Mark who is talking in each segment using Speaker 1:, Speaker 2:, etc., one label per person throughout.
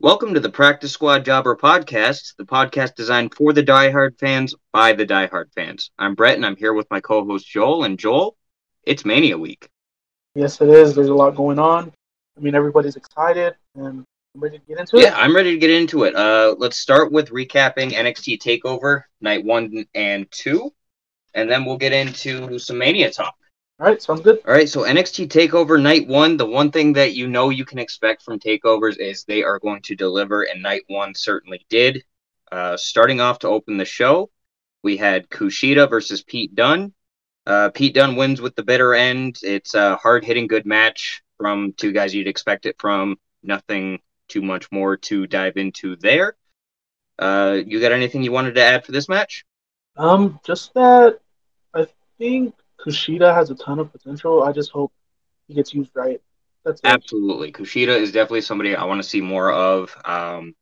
Speaker 1: Welcome to the Practice Squad Jobber Podcast, the podcast designed for the diehard fans by the diehard fans. I'm Brett, and I'm here with my co-host Joel. And Joel, it's Mania Week.
Speaker 2: Yes, it is. There's a lot going on. I mean, everybody's excited, and I'm ready to get into
Speaker 1: Yeah,
Speaker 2: it.
Speaker 1: Yeah, I'm ready to get into it. Uh, let's start with recapping NXT Takeover Night One and Two, and then we'll get into some Mania talk.
Speaker 2: All right, sounds good.
Speaker 1: All right, so NXT Takeover Night One. The one thing that you know you can expect from takeovers is they are going to deliver, and Night One certainly did. Uh, starting off to open the show, we had Kushida versus Pete Dunne. Uh, Pete Dunne wins with the bitter end. It's a hard hitting, good match from two guys you'd expect it from. Nothing too much more to dive into there. Uh, you got anything you wanted to add for this match?
Speaker 2: Um, just that think Kushida has a ton of potential. I just hope he gets used right. That's it.
Speaker 1: Absolutely. Kushida is definitely somebody I want to see more of. Um,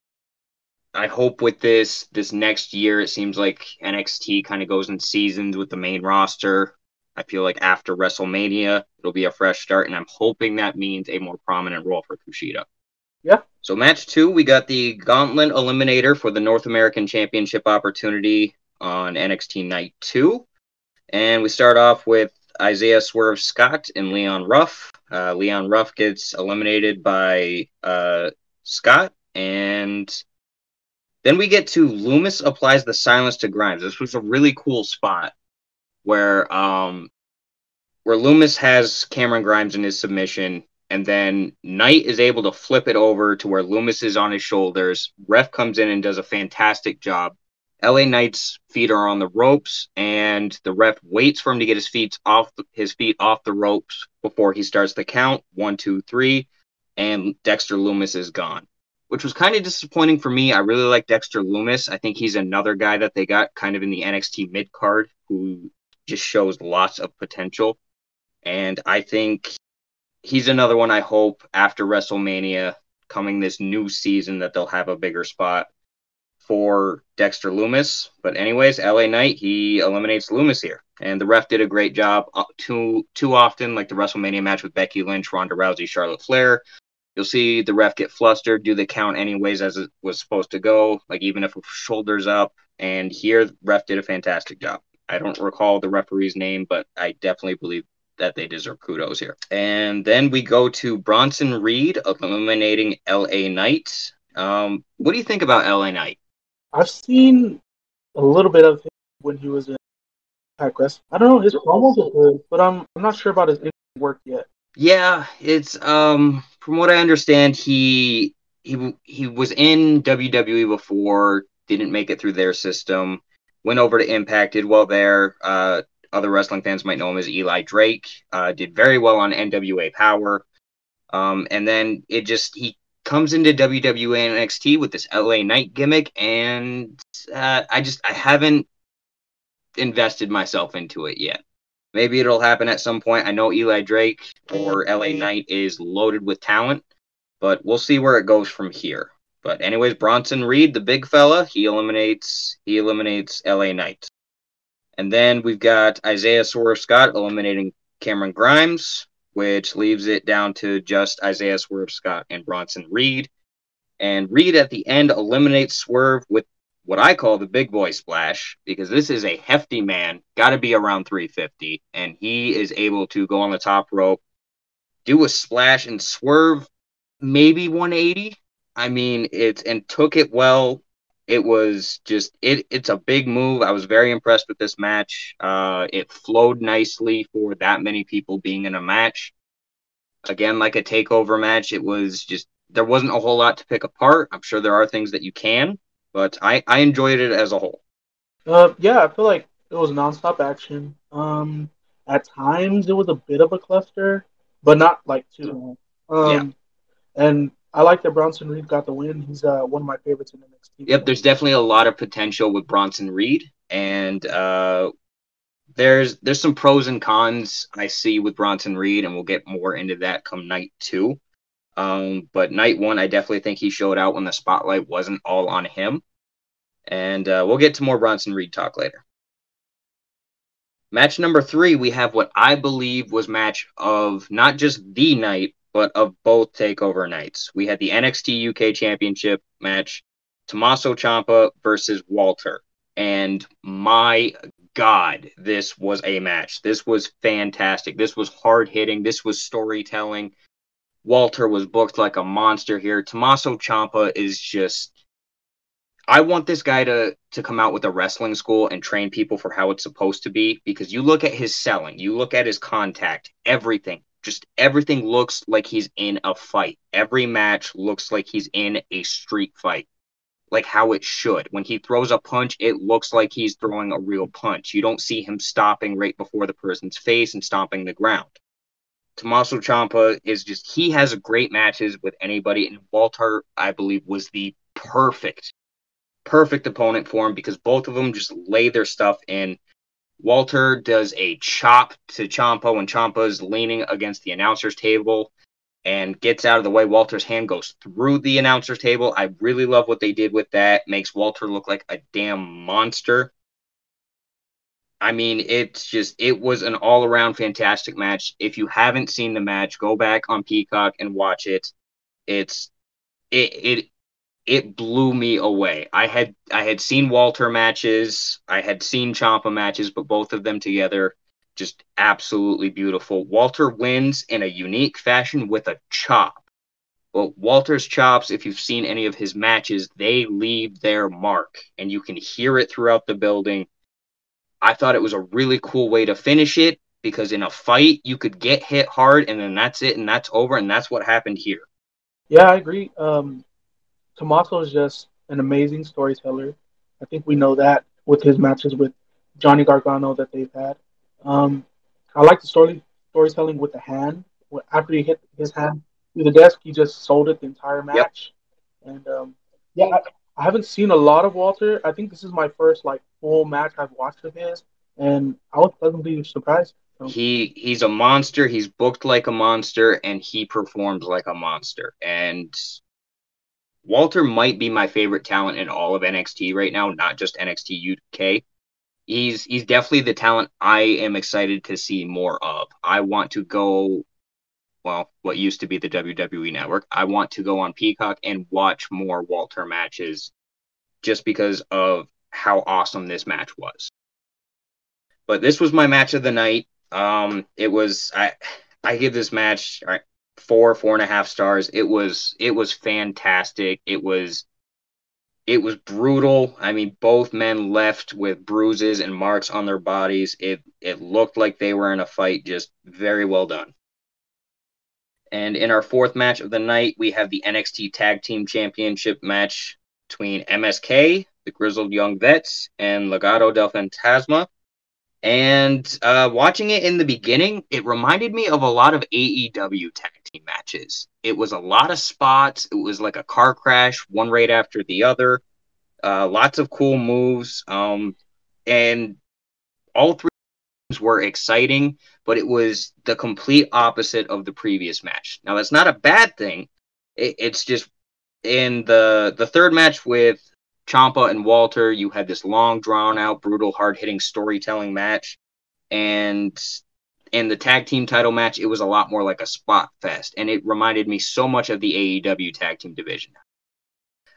Speaker 1: I hope with this this next year, it seems like NXT kind of goes in seasons with the main roster. I feel like after WrestleMania, it'll be a fresh start, and I'm hoping that means a more prominent role for Kushida.
Speaker 2: Yeah.
Speaker 1: So match two, we got the Gauntlet Eliminator for the North American Championship opportunity on NXT Night Two, and we start off with Isaiah Swerve Scott and Leon Ruff. Uh, Leon Ruff gets eliminated by uh, Scott, and then we get to Loomis applies the silence to Grimes. This was a really cool spot where um where Loomis has Cameron Grimes in his submission, and then Knight is able to flip it over to where Loomis is on his shoulders. Ref comes in and does a fantastic job. LA Knight's feet are on the ropes, and the ref waits for him to get his feet off his feet off the ropes before he starts the count. One, two, three, and Dexter Loomis is gone, which was kind of disappointing for me. I really like Dexter Loomis. I think he's another guy that they got kind of in the NXT mid card who just shows lots of potential, and I think he's another one. I hope after WrestleMania coming this new season that they'll have a bigger spot for Dexter Loomis. But anyways, LA Knight he eliminates Loomis here, and the ref did a great job. Uh, too too often, like the WrestleMania match with Becky Lynch, Ronda Rousey, Charlotte Flair, you'll see the ref get flustered, do the count anyways as it was supposed to go, like even if shoulders up. And here, ref did a fantastic job. I don't recall the referee's name, but I definitely believe that they deserve kudos here. And then we go to Bronson Reed eliminating LA Knight. Um, what do you think about LA Knight?
Speaker 2: I've seen a little bit of him when he was in Pac West. I don't know his promos are good, but I'm I'm not sure about his work yet.
Speaker 1: Yeah, it's um from what I understand, he he he was in WWE before, didn't make it through their system, went over to Impact, did well there. Uh, other wrestling fans might know him as Eli Drake. Uh, did very well on NWA Power, um, and then it just he comes into WWE and NXT with this LA Knight gimmick, and uh, I just I haven't invested myself into it yet. Maybe it'll happen at some point. I know Eli Drake or LA Knight is loaded with talent, but we'll see where it goes from here. But anyways, Bronson Reed, the big fella, he eliminates he eliminates LA Knight. And then we've got Isaiah Swerve Scott eliminating Cameron Grimes, which leaves it down to just Isaiah Swerve Scott and Bronson Reed. And Reed at the end eliminates Swerve with what I call the big boy splash because this is a hefty man, got to be around 350, and he is able to go on the top rope, do a splash, and swerve maybe 180. I mean, it's and took it well. It was just it. It's a big move. I was very impressed with this match. Uh, it flowed nicely for that many people being in a match. Again, like a takeover match, it was just there wasn't a whole lot to pick apart. I'm sure there are things that you can, but I, I enjoyed it as a whole.
Speaker 2: Uh, yeah, I feel like it was nonstop action. Um, at times it was a bit of a cluster, but not like too. Um, and I like that Bronson Reed got the win. He's uh, one of my favorites in NXT.
Speaker 1: Yep, there's definitely a lot of potential with Bronson Reed, and uh, there's there's some pros and cons I see with Bronson Reed, and we'll get more into that come night two. Um, but night one, I definitely think he showed out when the spotlight wasn't all on him. And uh, we'll get to more Bronson Reed talk later. Match number three, we have what I believe was match of not just the night, but of both takeover nights. We had the NXT UK Championship match, Tommaso Ciampa versus Walter. And my God, this was a match. This was fantastic. This was hard hitting. This was storytelling. Walter was booked like a monster here. Tommaso Ciampa is just I want this guy to to come out with a wrestling school and train people for how it's supposed to be because you look at his selling, you look at his contact, everything, just everything looks like he's in a fight. Every match looks like he's in a street fight. Like how it should. When he throws a punch, it looks like he's throwing a real punch. You don't see him stopping right before the person's face and stomping the ground. Tommaso Ciampa is just he has great matches with anybody, and Walter, I believe, was the perfect perfect opponent for him because both of them just lay their stuff in. Walter does a chop to Ciampa when Ciampa is leaning against the announcer's table and gets out of the way. Walter's hand goes through the announcer's table. I really love what they did with that. Makes Walter look like a damn monster. I mean, it's just it was an all around fantastic match. If you haven't seen the match, go back on Peacock and watch it. It's it it it blew me away. I had I had seen Walter matches, I had seen Ciampa matches, but both of them together just absolutely beautiful. Walter wins in a unique fashion with a chop. Well, Walter's chops, if you've seen any of his matches, they leave their mark and you can hear it throughout the building. I thought it was a really cool way to finish it because in a fight you could get hit hard and then that's it and that's over and that's what happened here.
Speaker 2: Yeah, I agree. Um, Tommaso is just an amazing storyteller. I think we know that with his matches with Johnny Gargano that they've had. Um, I like the story storytelling with the hand. After he hit his hand through the desk, he just sold it the entire match. Yep. And um, yeah, I, I, haven't seen a lot of Walter. I think this is my first like full match I've watched of his, and I was pleasantly surprised.
Speaker 1: So. He he's a monster. He's booked like a monster, and he performs like a monster. And Walter might be my favorite talent in all of NXT right now, not just NXT UK. He's he's definitely the talent I am excited to see more of. I want to go well, what used to be the WWE network. I want to go on Peacock and watch more Walter matches just because of how awesome this match was. But this was my match of the night. Um, it was I I give this match four, four and a half stars. It was it was fantastic. It was it was brutal. I mean, both men left with bruises and marks on their bodies. It it looked like they were in a fight. Just very well done. And in our fourth match of the night, we have the NXT Tag Team Championship match between MSK, the Grizzled Young Vets, and Legado del Fantasma and uh, watching it in the beginning, it reminded me of a lot of AEW tag team matches. It was a lot of spots. It was like a car crash, one right after the other. Uh, lots of cool moves. Um, and all three were exciting, but it was the complete opposite of the previous match. Now, that's not a bad thing. It, it's just in the the third match with Ciampa and Walter, you had this long, drawn out, brutal, hard hitting storytelling match. And in the tag team title match, it was a lot more like a spot fest. And it reminded me so much of the AEW tag team division.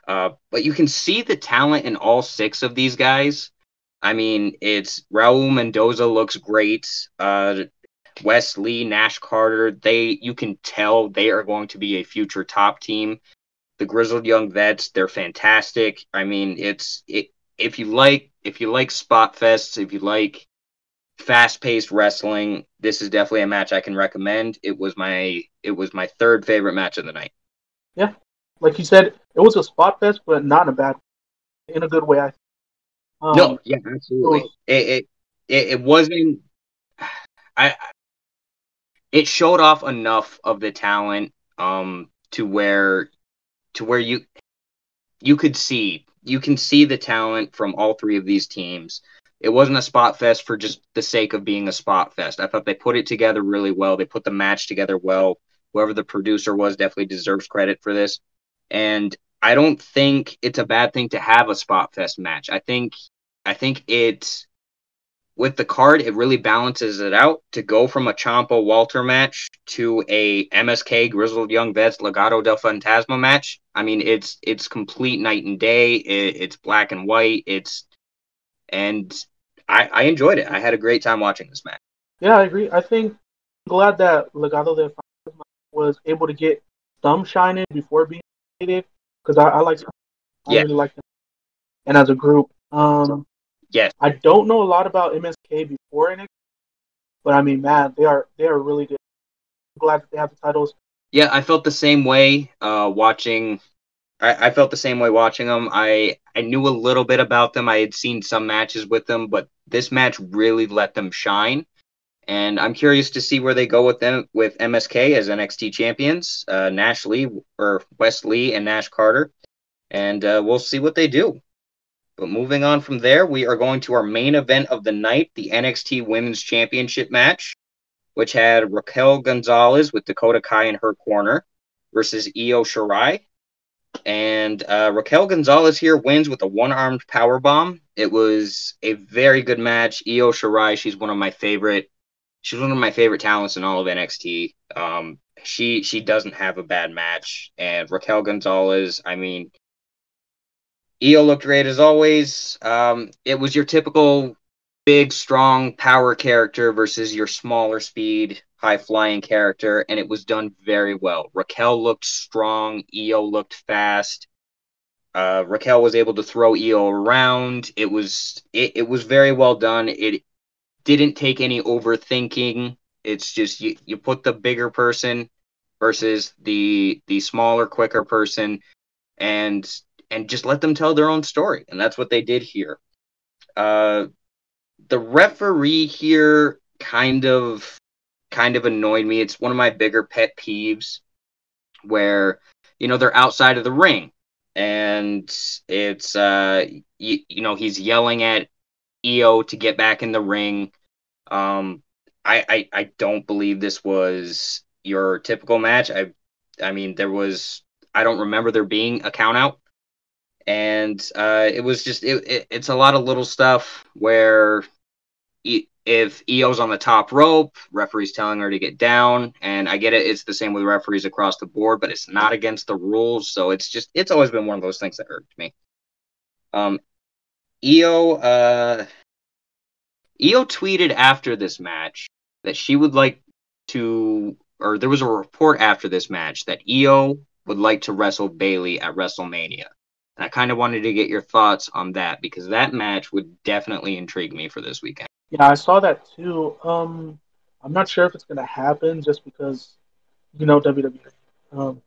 Speaker 1: Uh, but you can see the talent in all six of these guys. I mean, it's Raul Mendoza looks great. Uh, Wes Lee, Nash Carter, they you can tell they are going to be a future top team the grizzled young vets they're fantastic. I mean it's it if you like if you like spot fests if you like fast paced wrestling this is definitely a match i can recommend. It was my it was my third favorite match of the night.
Speaker 2: Yeah. Like you said it was a spot fest but not in a bad in a good way i
Speaker 1: um, no yeah absolutely. it, it, it it wasn't i it showed off enough of the talent um to where to where you you could see you can see the talent from all three of these teams. It wasn't a spot fest for just the sake of being a spot fest. I thought they put it together really well. They put the match together well. Whoever the producer was definitely deserves credit for this. And I don't think it's a bad thing to have a spot fest match. I think I think it with the card, it really balances it out to go from a Ciampa Walter match to a MSK Grizzled Young Vets Legado del Fantasma match. I mean, it's it's complete night and day. It, it's black and white. It's and I, I enjoyed it. I had a great time watching this match.
Speaker 2: Yeah, I agree. I think I'm glad that Legado del Fantasma was able to get some shine in before being because I, I like I yeah. really like them and as a group. Um,
Speaker 1: Yes.
Speaker 2: I don't know a lot about MSK before NXT, but I mean, man, they are they are really good. I'm glad that they have the titles.
Speaker 1: Yeah, I felt the same way uh, watching. I, I felt the same way watching them. I I knew a little bit about them. I had seen some matches with them, but this match really let them shine. And I'm curious to see where they go with them with MSK as NXT champions, uh, Nash Lee or Wes Lee and Nash Carter, and uh, we'll see what they do. But moving on from there, we are going to our main event of the night, the NXT Women's Championship match, which had Raquel Gonzalez with Dakota Kai in her corner versus Io Shirai. And uh, Raquel Gonzalez here wins with a one-armed power bomb. It was a very good match. Io Shirai, she's one of my favorite. She's one of my favorite talents in all of NXT. Um, she she doesn't have a bad match, and Raquel Gonzalez, I mean, Io looked great as always. Um, it was your typical big, strong power character versus your smaller speed, high flying character, and it was done very well. Raquel looked strong. Io looked fast. Uh, Raquel was able to throw Io around. It was it, it was very well done. It didn't take any overthinking. It's just you, you put the bigger person versus the the smaller, quicker person, and and just let them tell their own story. And that's what they did here. Uh, the referee here kind of kind of annoyed me. It's one of my bigger pet peeves where you know they're outside of the ring and it's uh you, you know he's yelling at Io to get back in the ring. Um I, I I don't believe this was your typical match. I I mean there was I don't remember there being a count out and uh, it was just it, it, it's a lot of little stuff where e- if Io's on the top rope, referee's telling her to get down, and I get it, it's the same with referees across the board, but it's not against the rules, so it's just it's always been one of those things that irked me. Um, Io uh, Io tweeted after this match that she would like to, or there was a report after this match that Io would like to wrestle Bayley at WrestleMania. And I kind of wanted to get your thoughts on that because that match would definitely intrigue me for this weekend.
Speaker 2: Yeah, I saw that too. Um, I'm not sure if it's going to happen just because, you know, WWE. Um,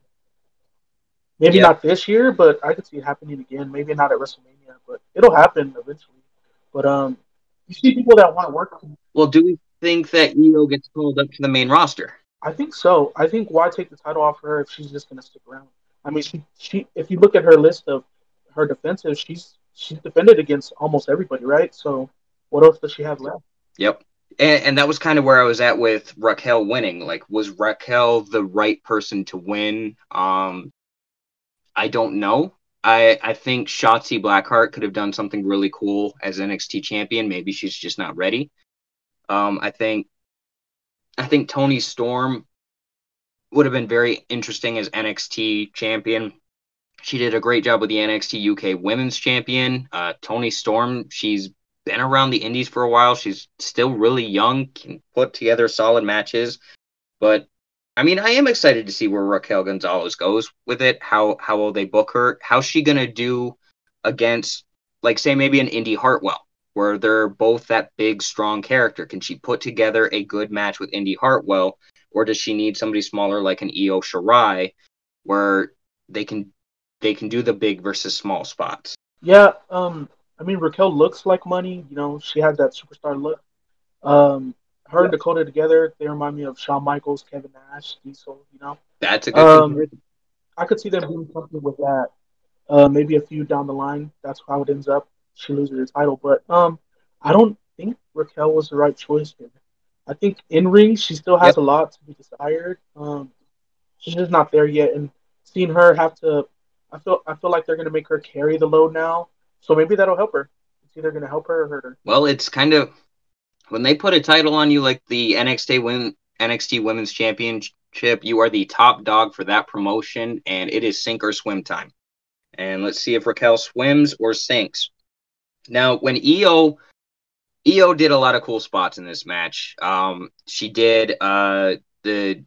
Speaker 2: maybe yeah. not this year, but I could see it happening again. Maybe not at WrestleMania, but it'll happen eventually. But um, you see people that want to work.
Speaker 1: Well, do we think that Io gets pulled up to the main roster?
Speaker 2: I think so. I think why take the title off her if she's just going to stick around? I mean, she she if you look at her list of her defensive, she's she's defended against almost everybody, right? So what else does she have left?
Speaker 1: Yep. And, and that was kind of where I was at with Raquel winning. Like, was Raquel the right person to win? Um, I don't know. I I think Shotzi Blackheart could have done something really cool as NXT champion. Maybe she's just not ready. Um, I think I think Toni Storm would have been very interesting as NXT champion. She did a great job with the NXT UK Women's Champion, uh, Toni Storm. She's been around the Indies for a while. She's still really young, can put together solid matches. But I mean, I am excited to see where Raquel Gonzalez goes with it. How how will they book her? How's she gonna do against, like, say maybe an Indi Hartwell, where they're both that big, strong character? Can she put together a good match with Indi Hartwell, or does she need somebody smaller like an Io Shirai, where they can they can do the big versus small spots.
Speaker 2: Yeah, um, I mean Raquel looks like money. You know, she has that superstar look. Um, her yeah. and Dakota together, they remind me of Shawn Michaels, Kevin Nash, Diesel. You know,
Speaker 1: that's a good. Um,
Speaker 2: I could see them doing something with that. Uh, maybe a few down the line. That's how it ends up. She loses her title, but um, I don't think Raquel was the right choice here. I think in ring she still has yep. a lot to be desired. Um, she's just not there yet, and seeing her have to I feel I feel like they're gonna make her carry the load now. So maybe that'll help her. It's either gonna help her or hurt her.
Speaker 1: Well, it's kind of when they put a title on you like the NXT Women NXT Women's Championship, you are the top dog for that promotion, and it is sink or swim time. And let's see if Raquel swims or sinks. Now, when Io Io did a lot of cool spots in this match. Um, she did uh, the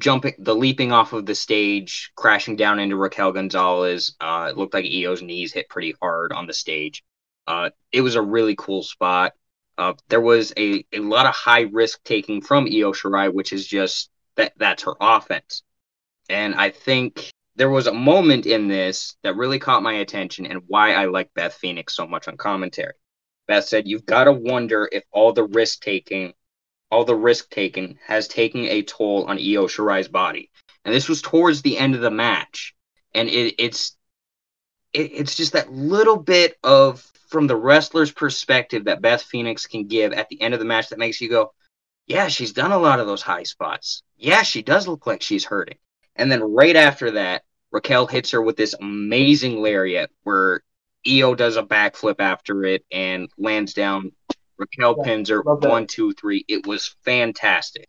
Speaker 1: jumping, the leaping off of the stage, crashing down into Raquel Gonzalez. Uh, it looked like Io's knees hit pretty hard on the stage. Uh, it was a really cool spot. Uh, there was a, a lot of high risk taking from Io Shirai, which is just that that's her offense. And I think there was a moment in this that really caught my attention and why I like Beth Phoenix so much on commentary. Beth said, You've got to wonder if all the risk taking, all the risk taken has taken a toll on Io Shirai's body. And this was towards the end of the match. And it, it's it, it's just that little bit of from the wrestler's perspective that Beth Phoenix can give at the end of the match that makes you go, Yeah, she's done a lot of those high spots. Yeah, she does look like she's hurting. And then right after that, Raquel hits her with this amazing lariat where Io does a backflip after it and lands down. Raquel yeah, pins one, two, three. It was fantastic.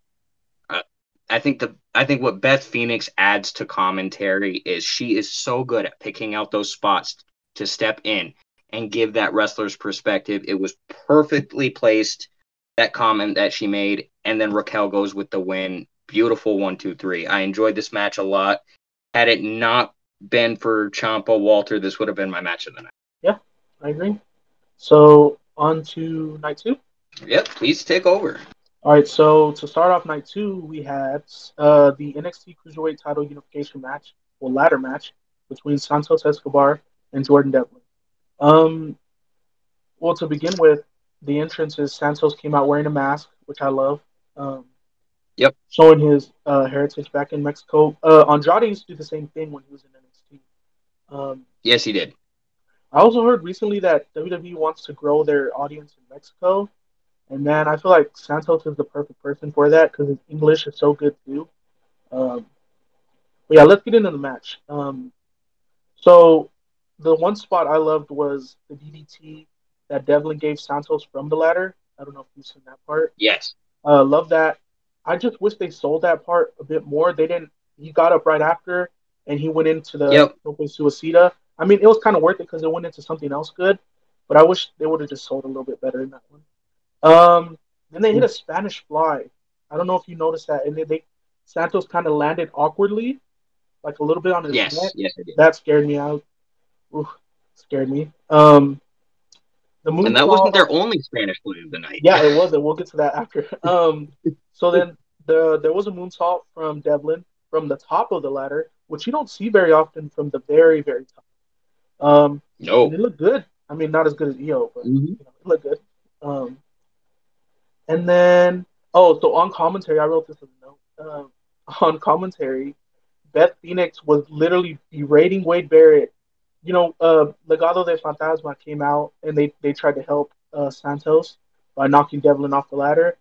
Speaker 1: Uh, I think the I think what Beth Phoenix adds to commentary is she is so good at picking out those spots to step in and give that wrestler's perspective. It was perfectly placed that comment that she made, and then Raquel goes with the win. Beautiful one, two, three. I enjoyed this match a lot. Had it not been for Ciampa Walter, this would have been my match of the night.
Speaker 2: Yeah, I agree. So on to night two.
Speaker 1: Yep, please take over.
Speaker 2: All right, so to start off night two, we had uh, the NXT Cruiserweight Title Unification match, or ladder match, between Santos Escobar and Jordan Devlin. Um, well, to begin with, the entrances, Santos came out wearing a mask, which I love. Um,
Speaker 1: yep.
Speaker 2: Showing his uh, heritage back in Mexico. Uh, Andrade used to do the same thing when he was in NXT. Um,
Speaker 1: yes, he did.
Speaker 2: I also heard recently that WWE wants to grow their audience in Mexico, and man, I feel like Santos is the perfect person for that because his English is so good too. Um, but yeah, let's get into the match. Um, so the one spot I loved was the DDT that Devlin gave Santos from the ladder. I don't know if you've seen that part.
Speaker 1: Yes.
Speaker 2: Uh, love that. I just wish they sold that part a bit more. They didn't. He got up right after, and he went into the
Speaker 1: yep.
Speaker 2: Suicida. I mean, it was kind of worth it because it went into something else good, but I wish they would have just sold a little bit better in that one. Um, then they hit a Spanish fly. I don't know if you noticed that, and they, they Santos kind of landed awkwardly, like a little bit on his
Speaker 1: yes,
Speaker 2: neck.
Speaker 1: Yes,
Speaker 2: That scared me out. Oof, scared me. Um,
Speaker 1: the moon and that wasn't their only Spanish fly of the night.
Speaker 2: Yeah, it wasn't. We'll get to that after. Um, so then the there was a moonsault from Devlin from the top of the ladder, which you don't see very often from the very very top. Um,
Speaker 1: no,
Speaker 2: it looked good. I mean, not as good as Io, but mm-hmm. you know, it looked good. Um, and then, oh, so on commentary, I wrote this as a note. Um, on commentary, Beth Phoenix was literally berating Wade Barrett. You know, uh, Legado de Fantasma came out and they, they tried to help uh, Santos by knocking Devlin off the ladder.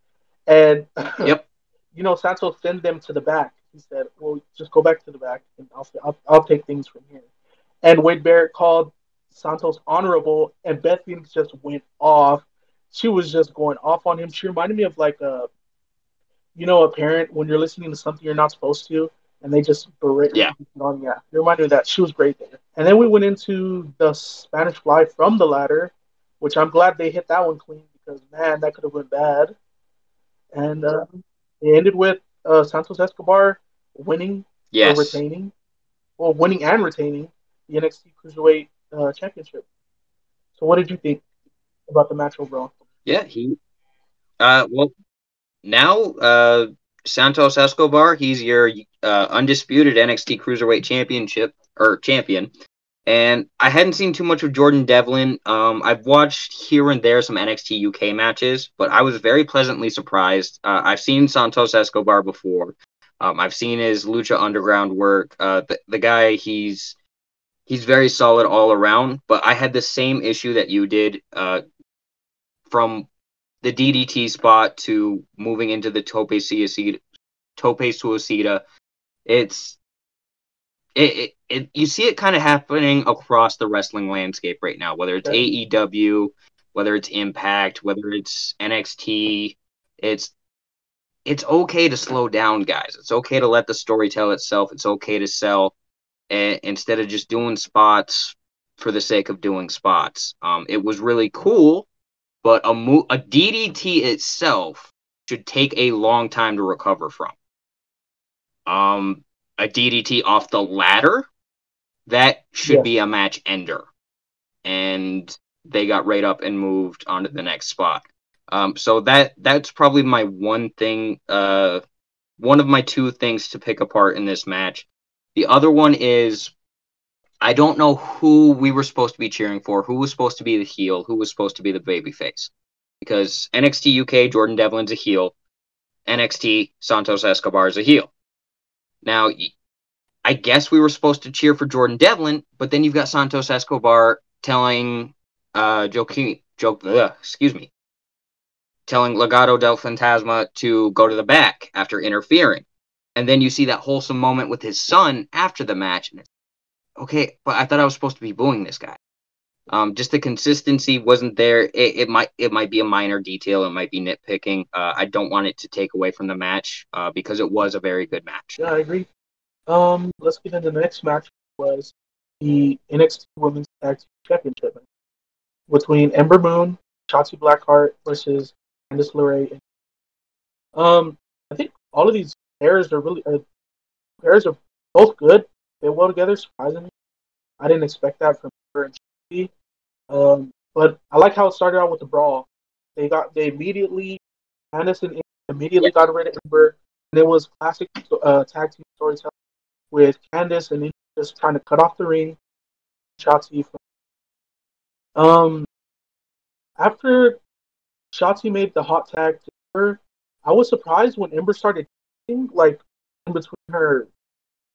Speaker 2: And,
Speaker 1: yep.
Speaker 2: you know, Santos sent them to the back. He said, well, just go back to the back and I'll, I'll, I'll take things from here. And Wade Barrett called Santos honorable, and Beth Phoenix just went off. She was just going off on him. She reminded me of like a, you know, a parent when you're listening to something you're not supposed to, and they just berate
Speaker 1: yeah.
Speaker 2: on. Yeah, it reminded me of that. She was great there. And then we went into the Spanish fly from the ladder, which I'm glad they hit that one clean because man, that could have went bad. And uh, it ended with uh, Santos Escobar winning
Speaker 1: yes.
Speaker 2: or retaining, well, winning and retaining the NXT Cruiserweight uh, Championship. So, what did you think about the match overall?
Speaker 1: Yeah, he. Uh, well, now uh, Santos Escobar, he's your uh, undisputed NXT Cruiserweight Championship or champion. And I hadn't seen too much of Jordan Devlin. Um, I've watched here and there some NXT UK matches, but I was very pleasantly surprised. Uh, I've seen Santos Escobar before. Um, I've seen his Lucha Underground work. Uh, the, the guy, he's he's very solid all around. But I had the same issue that you did uh, from the DDT spot to moving into the Tope Suicida. Tope Suicida. It's it, it, it you see it kind of happening across the wrestling landscape right now, whether it's AEW, whether it's Impact, whether it's NXT, it's it's okay to slow down, guys. It's okay to let the story tell itself. It's okay to sell uh, instead of just doing spots for the sake of doing spots. Um, it was really cool, but a mo- a DDT itself should take a long time to recover from. Um, a DDT off the ladder that should yeah. be a match ender, and they got right up and moved onto the next spot. Um, so that that's probably my one thing, uh, one of my two things to pick apart in this match. The other one is I don't know who we were supposed to be cheering for, who was supposed to be the heel, who was supposed to be the babyface. Because NXT UK, Jordan Devlin's a heel. NXT, Santos Escobar is a heel. Now, I guess we were supposed to cheer for Jordan Devlin, but then you've got Santos Escobar telling uh, Joaquin, Joe, ugh, excuse me, telling Legado del Fantasma to go to the back after interfering. And then you see that wholesome moment with his son after the match. And it's, okay, but I thought I was supposed to be booing this guy. Um, just the consistency wasn't there. It, it, might it might be a minor detail. It might be nitpicking. Uh, I don't want it to take away from the match uh, because it was a very good match.
Speaker 2: Yeah, I agree. Um, let's get into the next match. Was the NXT Women's Tag Team Championship between Ember Moon, Shotzi Blackheart versus Candice LeRae. Um, I think all of these pairs are really uh, pairs are both good. They well together, surprisingly. I didn't expect that from her and. Um, but I like how it started out with the brawl. They got they immediately Candice and immediately got rid of Ember, and it was classic uh, tag team storytelling with Candice and just trying to cut off the ring. Shotzi from um, after Shotzi made the hot tag to her, I was surprised when Ember started like in between her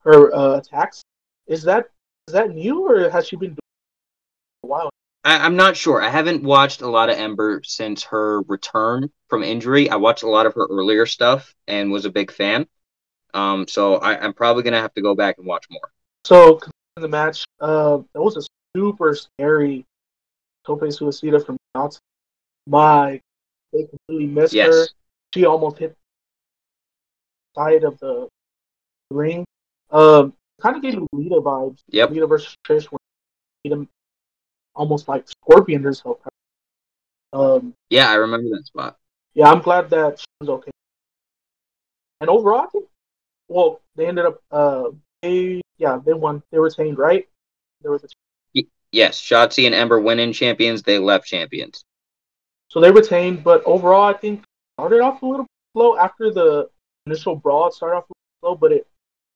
Speaker 2: her uh, attacks. Is that is that new or has she been doing it
Speaker 1: a while? I, am not sure. I haven't watched a lot of Ember since her return from injury. I watched a lot of her earlier stuff and was a big fan. Um, so I, am probably gonna have to go back and watch more.
Speaker 2: So in the match, uh, that was a super scary Tope Suicida from Knots. My, they completely missed yes. her. She almost hit side of the ring. Um, kind of gave Lita vibes.
Speaker 1: Yep.
Speaker 2: Lita versus Trish when Lita almost like scorpion herself. Um,
Speaker 1: yeah, I remember that spot.
Speaker 2: Yeah, I'm glad that she was okay. And overall, I think, well, they ended up, uh, they, yeah, they won. They retained, right? There was a
Speaker 1: Yes, Shotzi and Ember went in champions. They left champions.
Speaker 2: So they retained, but overall, I think started off a little slow after the initial brawl. Started off slow, but it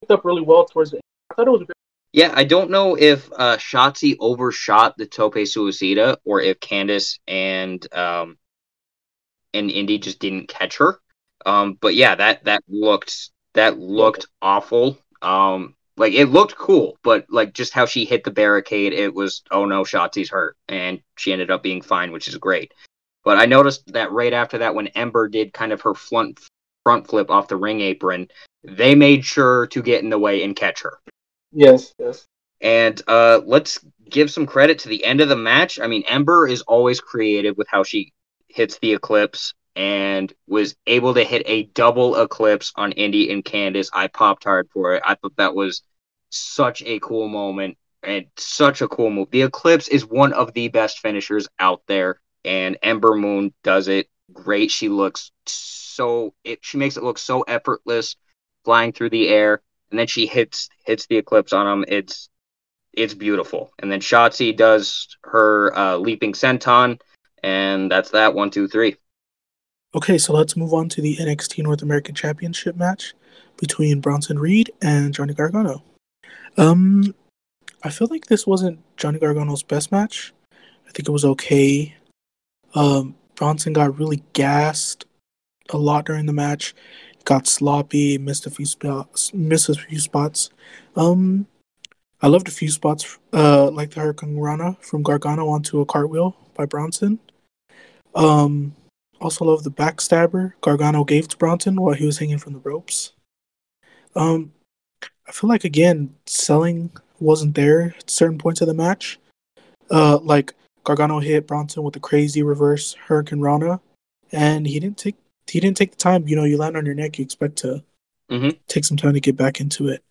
Speaker 2: picked up really well towards the end. I thought it was a
Speaker 1: yeah, I don't know if uh, Shotzi overshot the Tope Suicida or if Candice and um, and Indi just didn't catch her. Um, but yeah, that that looked that looked awful. Um, like it looked cool, but like just how she hit the barricade, it was oh no, Shotzi's hurt, and she ended up being fine, which is great. But I noticed that right after that, when Ember did kind of her front front flip off the ring apron, they made sure to get in the way and catch her.
Speaker 2: Yes, yes.
Speaker 1: And uh, let's give some credit to the end of the match. I mean, Ember is always creative with how she hits the eclipse and was able to hit a double eclipse on Indi and Candice. I popped hard for it. I thought that was such a cool moment and such a cool move. The eclipse is one of the best finishers out there, and Ember Moon does it great. She looks so it she makes it look so effortless, flying through the air, and then she hits hits the eclipse on him. It's it's beautiful. And then Shotzi does her uh, leaping senton, and that's that. One, two, three.
Speaker 3: Okay, so let's move on to the NXT North American Championship match between Bronson Reed and Johnny Gargano. Um, I feel like this wasn't Johnny Gargano's best match. I think it was okay. Um, Bronson got really gassed a lot during the match. Got sloppy, missed a few spots. Missed a few spots. Um, I loved a few spots, uh, like the Hurricanrana from Gargano onto a cartwheel by Bronson. Um, also love the backstabber Gargano gave to Bronson while he was hanging from the ropes. Um, I feel like again selling wasn't there at certain points of the match. Uh, like
Speaker 2: Gargano hit Bronson with a crazy reverse Hurricanrana, and he didn't take he didn't take the time. You know, you land on your neck, you expect to
Speaker 1: mm-hmm.
Speaker 2: take some time to get back into it.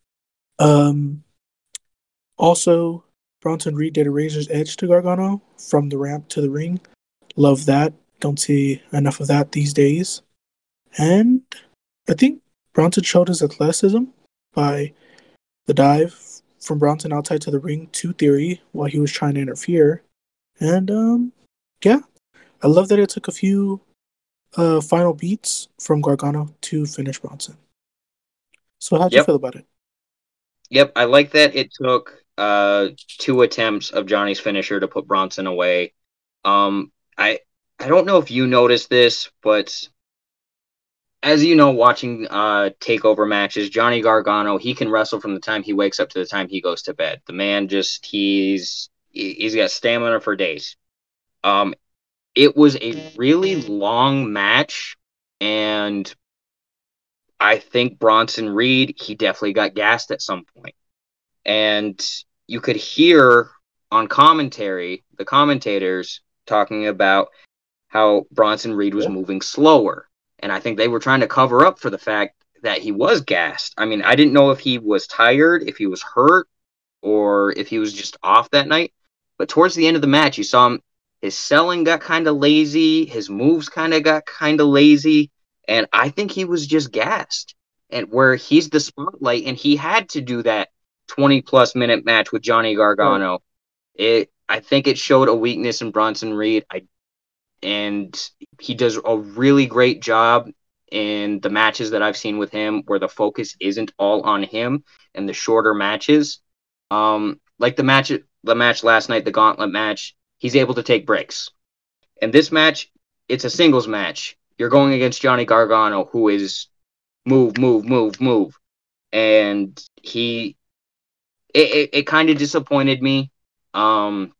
Speaker 2: Um, also, Bronson Reed did a razor's edge to Gargano from the ramp to the ring. Love that. Don't see enough of that these days. And I think Bronson showed his athleticism by the dive from Bronson outside to the ring to Theory while he was trying to interfere. And um, yeah, I love that it took a few uh, final beats from Gargano to finish Bronson. So how'd yep. you feel about it?
Speaker 1: Yep, I like that it took uh, two attempts of Johnny's finisher to put Bronson away. Um, I I don't know if you noticed this, but as you know, watching uh, takeover matches, Johnny Gargano, he can wrestle from the time he wakes up to the time he goes to bed. The man just he's he's got stamina for days. Um, it was a really long match, and I think Bronson Reed he definitely got gassed at some point. and you could hear on commentary the commentators talking about how Bronson Reed was moving slower and I think they were trying to cover up for the fact that he was gassed. I mean, I didn't know if he was tired, if he was hurt, or if he was just off that night. But towards the end of the match, you saw him, his selling got kind of lazy, his moves kind of got kind of lazy, and I think he was just gassed. And where he's the spotlight, and he had to do that 20 plus minute match with Johnny Gargano. It, I think it showed a weakness in Bronson Reed. I and he does a really great job in the matches that I've seen with him where the focus isn't all on him and the shorter matches. Um, like the match the match last night, the gauntlet match, he's able to take breaks. And this match, it's a singles match. You're going against Johnny Gargano, who is move, move, move, move. And he it, it, it kind of disappointed me. Um,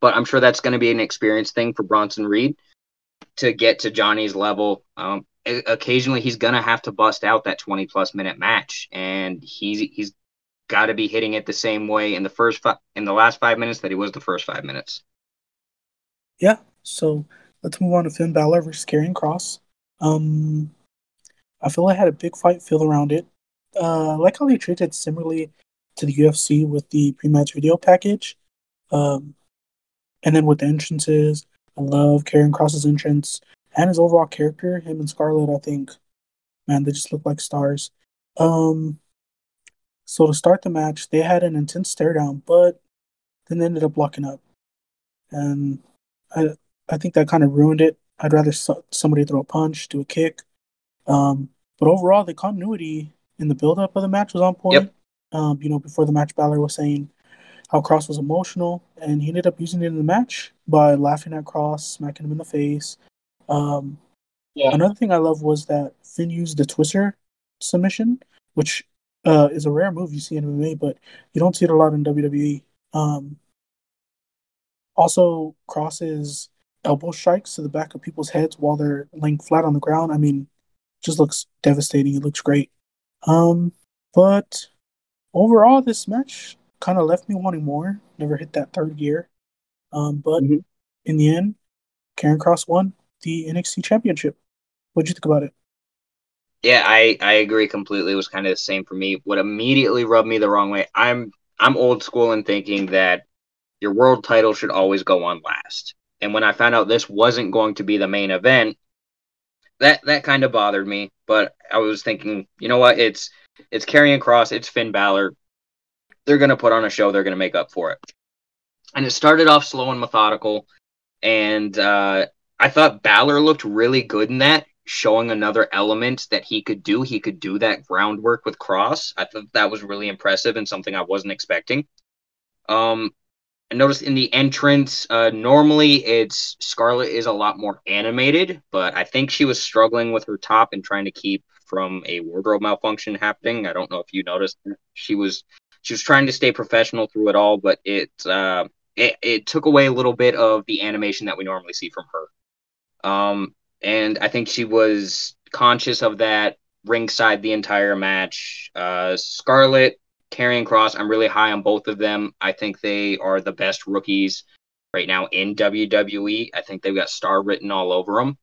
Speaker 1: but I'm sure that's going to be an experience thing for Bronson Reed to get to Johnny's level. Um, occasionally, he's going to have to bust out that 20 plus minute match, and he's he's got to be hitting it the same way in the first fi- in the last five minutes that he was the first five minutes.
Speaker 2: Yeah. So let's move on to Finn Balor versus Karrion Kross. Um, I feel I had a big fight feel around it. Uh, like how they treated similarly to the UFC with the pre-match video package. Um, and then with the entrances, I love Karrion Kross's entrance and his overall character. Him and Scarlett, I think, man, they just look like stars. Um, so to start the match, they had an intense stare down, but then they ended up locking up, and I I think that kind of ruined it. I'd rather so- somebody throw a punch, do a kick. Um, but overall, the continuity in the build up of the match was on point. Yep. Um, you know, before the match, Balor was saying how Kross was emotional, and he ended up using it in the match by laughing at Kross, smacking him in the face. Um, yeah. Another thing I love was that Finn used the Twister submission, which uh, is a rare move you see in MMA, but you don't see it a lot in WWE. Um, also, Kross's elbow strikes to the back of people's heads while they're laying flat on the ground. I mean, just looks devastating. It looks great. Um, but overall, this match kind of left me wanting more. Never hit that third gear. Um, but mm-hmm. in the end, Karrion Kross won the NXT Championship. What'd you think about it?
Speaker 1: Yeah, I, I agree completely. It was kind of the same for me. What immediately rubbed me the wrong way. I'm I'm old school in thinking that your world title should always go on last. And when I found out this wasn't going to be the main event, that that kind of bothered me. But I was thinking, you know what? It's it's Karrion Kross, it's Finn Balor they're to put on a show. They're to make up for it. And it started off slow and methodical. And uh, I thought Balor looked really good in that, showing another element that he could do. He could do that groundwork with Kross. I thought that was really impressive and something I wasn't expecting. Um, I noticed in the entrance, uh, normally it's Scarlett is a lot more animated, but I think she was struggling with her top and trying to keep from a wardrobe malfunction happening. I don't know if you noticed. She was she was trying to stay professional through it all, but it uh, it, it took away a little bit of the animation that we normally see from her. Um, and I think she was conscious of that ringside the entire match. Uh, Scarlett, Karrion Kross, I'm really high on both of them. I think they are the best rookies right now in WWE. I think they've got star written all over them,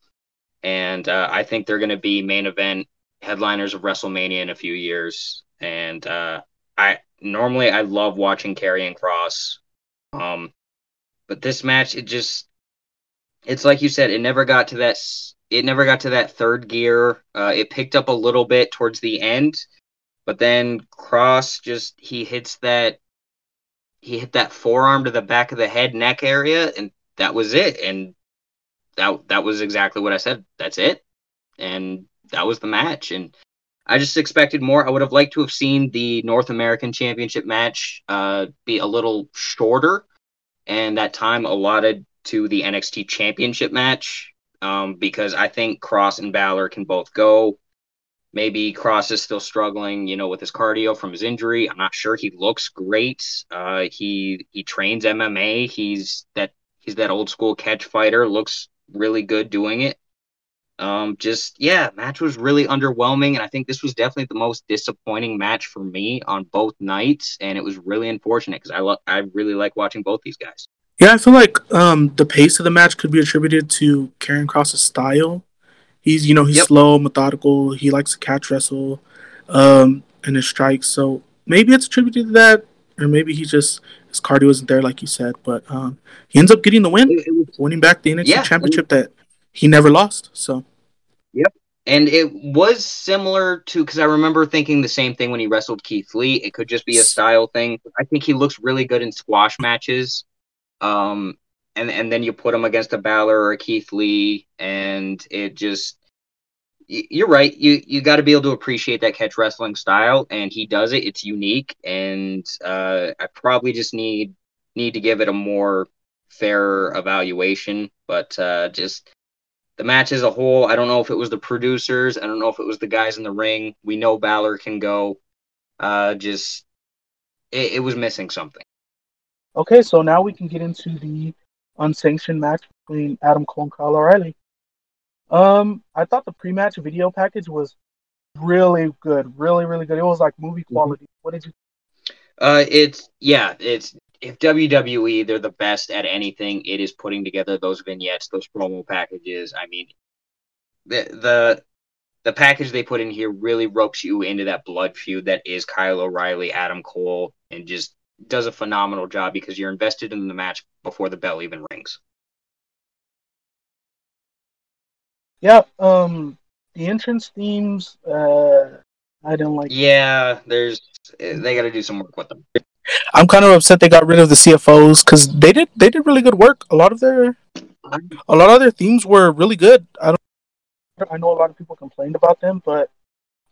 Speaker 1: and uh, I think they're going to be main event headliners of WrestleMania in a few years. And uh, I normally I love watching Karrion Kross, um, but this match it just it's like you said, it never got to that. It never got to that third gear. Uh, it picked up a little bit towards the end, but then Kross just he hits that he hit that forearm to the back of the head neck area, and that was it. And that that was exactly what I said. That's it, and that was the match. And I just expected more. I would have liked to have seen the North American Championship match uh, be a little shorter, and that time allotted to the NXT Championship match um, because I think Kross and Balor can both go. Maybe Kross is still struggling, you know, with his cardio from his injury. I'm not sure. He looks great. Uh, he he trains MMA. He's that he's that old school catch fighter. Looks really good doing it. Um, just yeah, match was really underwhelming, and I think this was definitely the most disappointing match for me on both nights, and it was really unfortunate because I lo- I really like watching both these guys.
Speaker 3: Yeah, I feel like um, the pace of the match could be attributed to Karrion Kross's style. He's, you know, he's yep. slow, methodical. He likes to catch wrestle, um, and his strikes. So maybe it's attributed to that, or maybe he just his cardio isn't there, like you said. But um, he ends up getting the win, winning back the NXT yeah, Championship that he never lost. So.
Speaker 1: Yep. And it was similar to because I remember thinking the same thing when he wrestled Keith Lee. It could just be a style thing. I think he looks really good in squash matches. Um, and and then you put him against a Balor or a Keith Lee, and it just you're right. You you got to be able to appreciate that catch wrestling style, and he does it. It's unique, and uh, I probably just need need to give it a more fair evaluation. But uh, just the match as a whole, I don't know if it was the producers. I don't know if it was the guys in the ring. We know Balor can go. Uh, just it, it was missing something.
Speaker 2: Okay, so now we can get into the unsanctioned match between Adam Cole and Kyle O'Reilly. Um, I thought the pre-match video package was really good, really, really good. It was like movie mm-hmm. quality. Mm-hmm. What did you?
Speaker 1: Uh, it's yeah, it's if WWE they're the best at anything, it is putting together those vignettes, those promo packages. I mean, the the the package they put in here really ropes you into that blood feud that is Kyle O'Reilly, Adam Cole, and just does a phenomenal job because you're invested in the match before the bell even rings.
Speaker 2: Yeah, um, the entrance themes, uh, I don't like.
Speaker 1: Yeah, there's they got to do some work with them.
Speaker 3: I'm kind of upset they got rid of the CFOs because they did they did really good work. A lot of their a lot of their themes were really good. I don't.
Speaker 2: I know a lot of people complained about them, but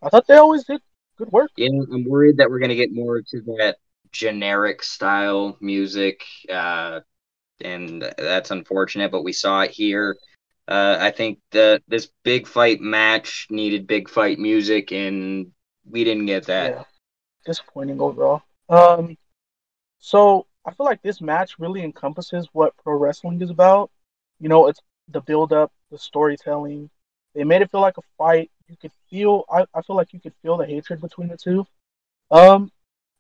Speaker 2: I thought they always did good work.
Speaker 1: Yeah, I'm worried that we're gonna get more to that generic style music, uh, and that's unfortunate. But we saw it here. Uh, I think that this big fight match needed big fight music, and we didn't get that. Yeah.
Speaker 2: Disappointing overall. Um, so I feel like this match really encompasses what pro wrestling is about. You know, it's the build up, the storytelling. They made it feel like a fight. You could feel. I, I feel like you could feel the hatred between the two. Um,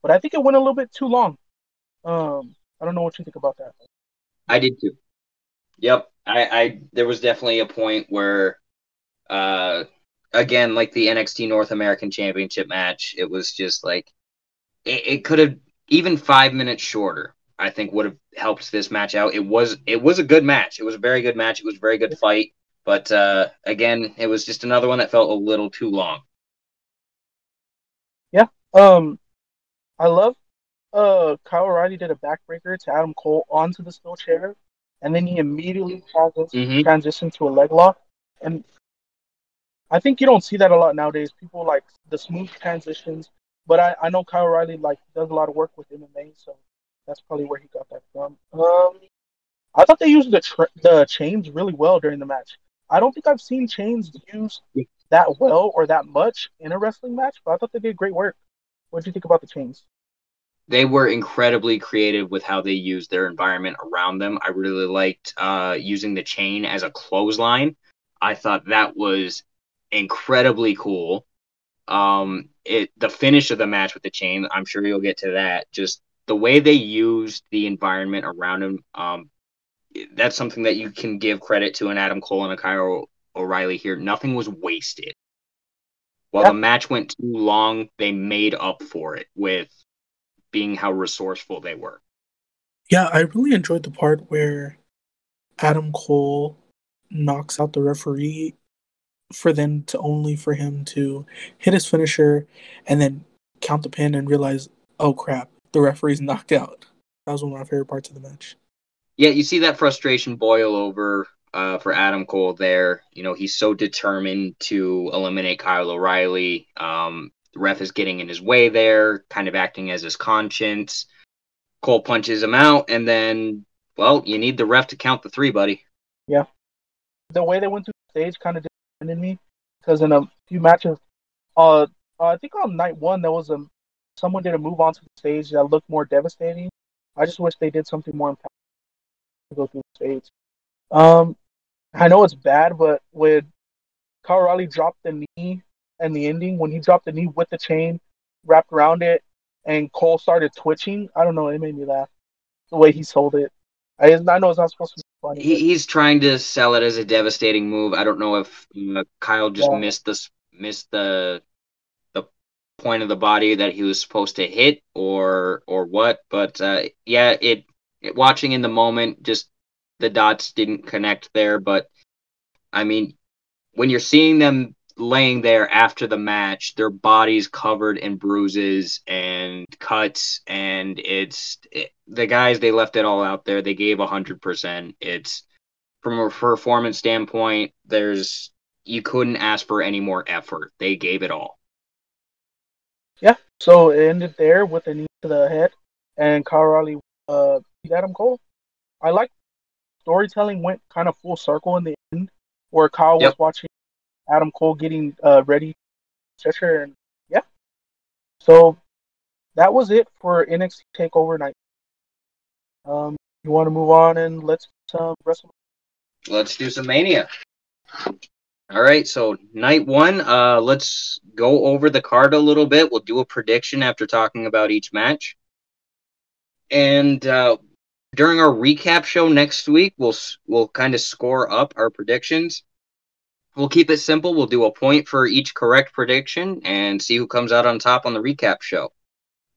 Speaker 2: but I think it went a little bit too long. Um, I don't know what you think about that.
Speaker 1: I did too. Yep, I, I there was definitely a point where, uh, again, like the NXT North American Championship match, it was just like it, it could have even five minutes shorter. I think would have helped this match out. It was it was a good match. It was a very good match. It was a very good fight. But uh, again, it was just another one that felt a little too long.
Speaker 2: Yeah. Um, I love uh Kyle O'Reilly did a backbreaker to Adam Cole onto the steel chair, and then he immediately transitioned, mm-hmm. transitioned to a leg lock. And I think you don't see that a lot nowadays. People like the smooth transitions, but I, I know Kyle O'Reilly like does a lot of work with MMA, so that's probably where he got that from. Um, I thought they used the tra- the chains really well during the match. I don't think I've seen chains used that well or that much in a wrestling match, but I thought they did great work. What do you think about the chains?
Speaker 1: They were incredibly creative with how they used their environment around them. I really liked uh, using the chain as a clothesline. I thought that was incredibly cool. Um, it the finish of the match with the chain. I'm sure you'll get to that. Just the way they used the environment around him. Um, that's something that you can give credit to an Adam Cole and a Kyle O'Reilly here. Nothing was wasted. While yeah. the match went too long, they made up for it with being how resourceful they were.
Speaker 3: Yeah, I really enjoyed the part where Adam Cole knocks out the referee for then to only for him to hit his finisher and then count the pin and realize, oh crap, the referee's knocked out. That was one of my favorite parts of the match.
Speaker 1: Yeah, you see that frustration boil over uh, for Adam Cole there. You know, he's so determined to eliminate Kyle O'Reilly. Um, the ref is getting in his way there, kind of acting as his conscience. Cole punches him out, and then, well, you need the ref to count the three, buddy.
Speaker 2: Yeah. The way they went through the stage kind of disappointed me because in a few matches, uh, I think on night one there was a someone did a move onto the stage that looked more devastating. I just wish they did something more impactful to go through the stage. Um, I know it's bad, but when Kyle O'Reilly dropped the knee and the ending, when he dropped the knee with the chain wrapped around it, and Cole started twitching, I don't know, it made me laugh. The way he sold it. I, I know it's not supposed to be funny.
Speaker 1: He, he's trying to sell it as a devastating move. I don't know if uh, Kyle just yeah. missed this missed the the point of the body that he was supposed to hit or or what, but uh, yeah, it, it watching in the moment just the dots didn't connect there. But I mean, when you're seeing them laying there after the match, their bodies covered in bruises and cuts, and it's it, the guys they left it all out there. They gave hundred percent. It's from a performance standpoint, there's you couldn't ask for any more effort. They gave it all.
Speaker 2: Yeah, so it ended there with a knee to the head, and Kyle O'Reilly uh, beat Adam Cole. I like storytelling went kind of full circle in the end, where Kyle yep. was watching Adam Cole getting uh, ready, Cheshire, and yeah. So that was it for NXT Takeover Night. Um, you want to move on and let's um, wrestle.
Speaker 1: Let's do some Mania. All right, so night one, uh, let's go over the card a little bit. We'll do a prediction after talking about each match. And uh, during our recap show next week, we'll we'll kind of score up our predictions. We'll keep it simple. We'll do a point for each correct prediction and see who comes out on top on the recap show.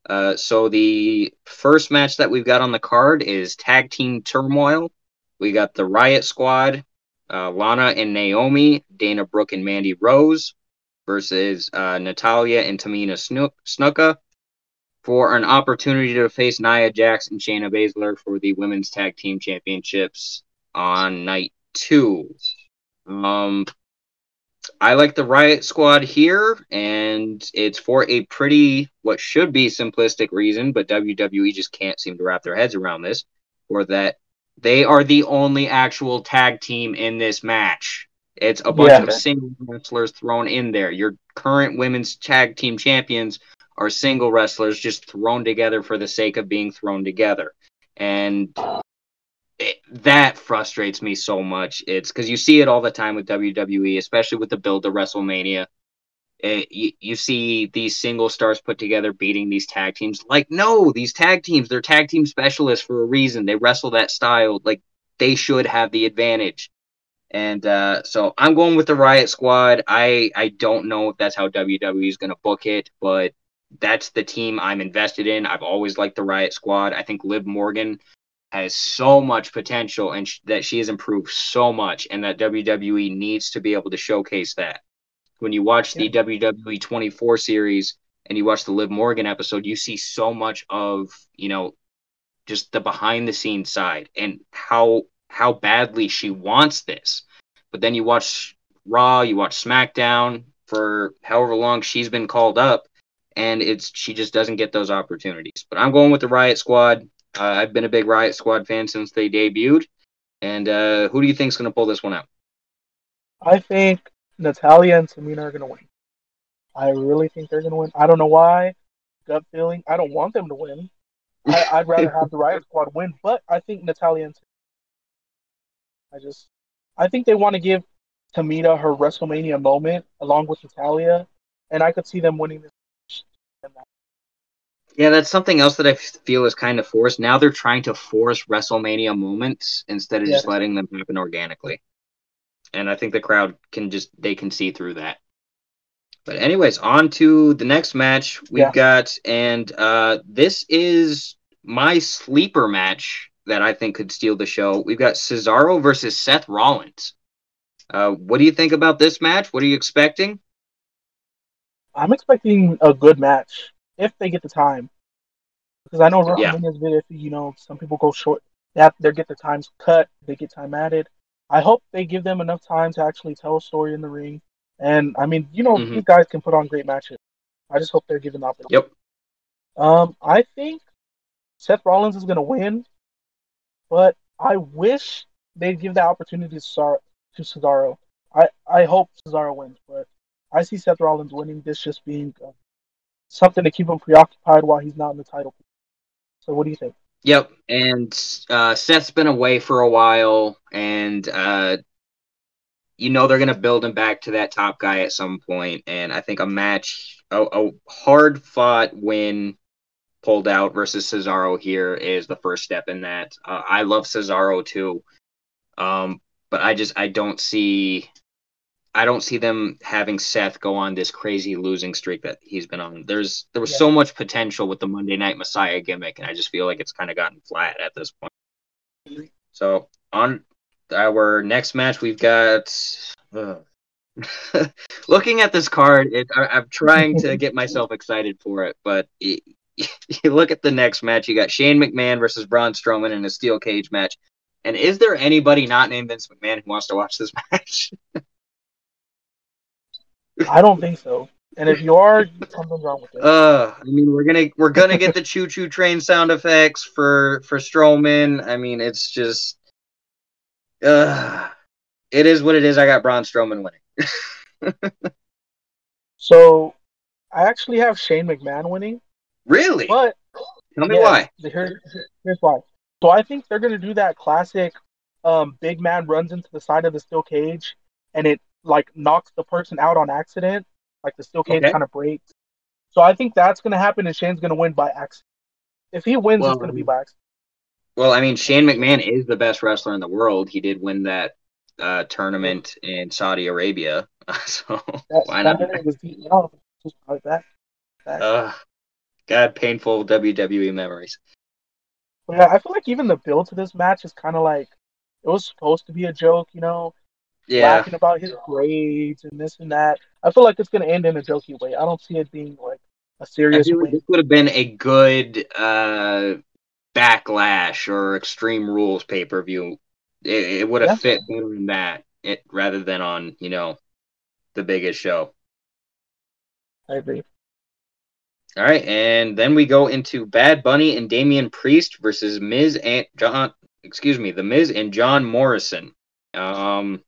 Speaker 1: Uh, so the first match that we've got on the card is Tag Team Turmoil. We got the Riot Squad, uh, Lana and Naomi, Dana Brooke and Mandy Rose versus uh, Natalya and Tamina Snuka for an opportunity to face Nia Jax and Shayna Baszler for the Women's Tag Team Championships on night two. Um, I like the Riot Squad here, and it's for a pretty, what should be simplistic reason, but WWE just can't seem to wrap their heads around this, or that they are the only actual tag team in this match. It's a bunch yeah. of single wrestlers thrown in there. Your current women's tag team champions are single wrestlers just thrown together for the sake of being thrown together. And it, that frustrates me so much. It's because you see it all the time with WWE, especially with the build to WrestleMania. It, you, you see these single stars put together beating these tag teams. Like, no, these tag teams, they're tag team specialists for a reason. They wrestle that style. Like, they should have the advantage. And uh, so I'm going with the Riot Squad. I, I don't know if that's how WWE is going to book it, but that's the team I'm invested in. I've always liked the Riot Squad. I think Liv Morgan has so much potential and sh- that she has improved so much, and that WWE needs to be able to showcase that. When you watch yeah. the WWE 24 series and you watch the Liv Morgan episode, you see so much of you know just the behind the scenes side and how how badly she wants this. But then you watch Raw, you watch SmackDown for however long she's been called up, and it's she just doesn't get those opportunities. But I'm going with the Riot Squad. Uh, I've been a big Riot Squad fan since they debuted. And uh, who do you think is going to pull this one out?
Speaker 2: I think Natalya and Tamina are going to win. I really think they're going to win. I don't know why. Gut feeling. I don't want them to win. I, would rather have the Riot Squad win, but I think Natalya and Tamina, I just, I think they want to give Tamina her WrestleMania moment along with Natalya, and I could see them winning this
Speaker 1: Yeah, that's something else that I feel is kind of forced. Now they're trying to force WrestleMania moments instead of yeah. just letting them happen organically. And I think the crowd can just they can see through that. But anyways, on to the next match we've yeah. got, and uh, this is my sleeper match that I think could steal the show. We've got Cesaro versus Seth Rollins. Uh, what do you think about this match? What are you expecting?
Speaker 2: I'm expecting a good match if they get the time. Because I know WrestleMania yeah. is very You know, some people go short. They have, they get the times cut. They get time added. I hope they give them enough time to actually tell a story in the ring. And I mean, you know, mm-hmm. these guys can put on great matches. I just hope they're given the opportunity.
Speaker 1: Yep.
Speaker 2: Um, I think Seth Rollins is going to win, but I wish they'd give the opportunity to Cesaro. To Cesaro. I, I hope Cesaro wins, but I see Seth Rollins winning. This just being uh, something to keep him preoccupied while he's not in the title. So, what do you think?
Speaker 1: Yep, and uh, Seth's been away for a while, and uh, you know they're gonna build him back to that top guy at some point. And I think a match, a, a hard fought win pulled out versus Cesaro here is the first step in that. Uh, I love Cesaro too, um, but I just I don't see I don't see them having Seth go on this crazy losing streak that he's been on. There's there was yeah. so much potential with the Monday Night Messiah gimmick, and I just feel like it's kind of gotten flat at this point. So on our next match, we've got. Uh, looking at this card, it, I, am trying to get myself excited for it, but it, you look at the next match. You got Shane McMahon versus Braun Strowman in a steel cage match. And is there anybody not named Vince McMahon who wants to watch this match?
Speaker 2: I don't think so. And if you are, something's wrong with it.
Speaker 1: Uh, I mean, we're gonna we're gonna get the choo choo train sound effects for for Strowman. I mean, it's just, uh, it is what it is. I got Braun Strowman winning.
Speaker 2: so, I actually have Shane McMahon winning.
Speaker 1: Really?
Speaker 2: But
Speaker 1: tell me yeah, why.
Speaker 2: Here, here's why. So I think they're gonna do that classic, um, big man runs into the side of the steel cage, and it like knocks the person out on accident, like the steel cage okay. kind of breaks. So I think that's going to happen, and Shane's going to win by accident. If he wins, well, it's going to be by accident.
Speaker 1: Well, I mean, Shane McMahon is the best wrestler in the world. He did win that uh, tournament in Saudi Arabia, so that, why not? Was like that. that. Uh, God, painful WWE memories.
Speaker 2: Yeah, I feel like even the build to this match is kind of like it was supposed to be a joke, you know yeah. laughing about his grades and this and that. I feel like it's going to end in a jokey way. I don't see it being like a serious. I feel like
Speaker 1: this would have been a good uh, backlash or Extreme Rules pay per view. It, it would have yeah. fit better in that, it rather than on you know the biggest show.
Speaker 2: I agree.
Speaker 1: All right, and then we go into Bad Bunny and Damian Priest versus Miz and John. Excuse me, the Miz and John Morrison. Um,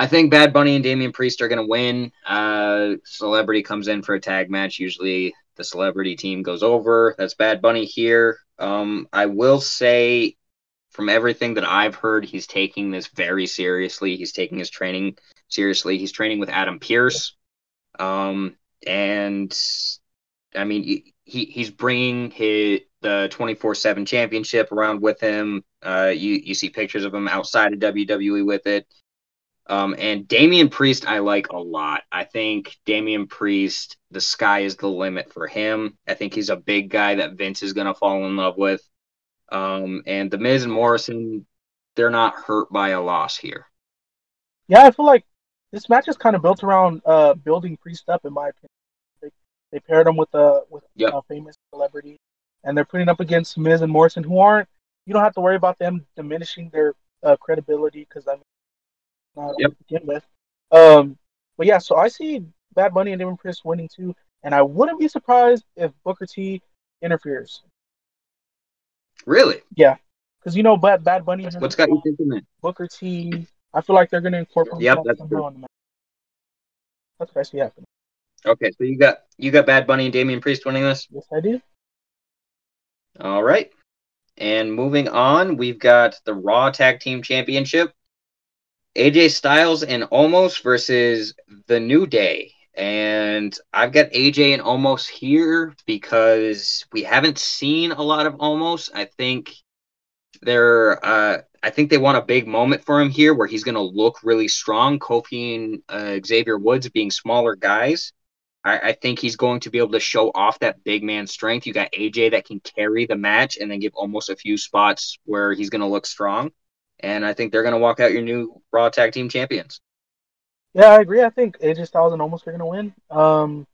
Speaker 1: I think Bad Bunny and Damian Priest are going to win. Uh, celebrity comes in for a tag match. Usually the celebrity team goes over. That's Bad Bunny here. Um, I will say, from everything that I've heard, he's taking this very seriously. He's taking his training seriously. He's training with Adam Pearce. Um, and I mean, he, he's bringing his, the 24 7 championship around with him. Uh, you, you see pictures of him outside of WWE with it. Um, and Damian Priest, I like a lot. I think Damian Priest, the sky is the limit for him. I think he's a big guy that Vince is going to fall in love with. Um, and The Miz and Morrison, they're not hurt by a loss here.
Speaker 2: Yeah, I feel like this match is kind of built around uh, building Priest up, in my opinion. They, they paired him with a with yep. a famous celebrity, and they're putting up against Miz and Morrison, who aren't. You don't have to worry about them diminishing their uh, credibility because I mean uh, yep. to begin with. Um, but yeah, so I see Bad Bunny and Damian Priest winning too, and I wouldn't be surprised if Booker T interferes.
Speaker 1: Really?
Speaker 2: Yeah, because you know, Bad Bad Bunny.
Speaker 1: What's got you thinking that?
Speaker 2: Booker T. I feel like they're going to incorporate.
Speaker 1: Yep, that's true.
Speaker 2: That's what I see happening.
Speaker 1: Okay, so you got you got Bad Bunny and Damian Priest winning this.
Speaker 2: Yes, I do.
Speaker 1: All right. And moving on, we've got the Raw Tag Team Championship. AJ Styles and Omos versus The New Day. And I've got AJ and Omos here because we haven't seen a lot of Omos. I think they're uh, I think they want a big moment for him here where he's going to look really strong. Kofi and uh, Xavier Woods being smaller guys. I, I, think he's going to be able to show off that big man strength. You got AJ that can carry the match and then give Omos a few spots where he's going to look strong. And I think they're going to walk out your new Raw Tag Team Champions.
Speaker 2: Yeah, I agree. I think AJ Styles and Omos are going to win. Um,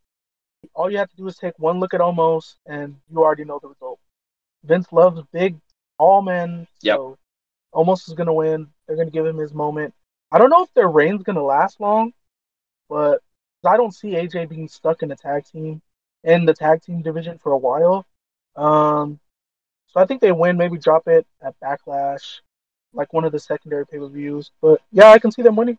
Speaker 2: all you have to do is take one look at Omos, and you already know the result. Vince loves big, all men.
Speaker 1: Yep.
Speaker 2: So Omos is going to win. They're going to give him his moment. I don't know if their reign's going to last long, but I don't see AJ being stuck in the tag team in the tag team division for a while. Um, so I think they win. Maybe drop it at Backlash, like one of the secondary pay per views. But yeah, I can see them winning.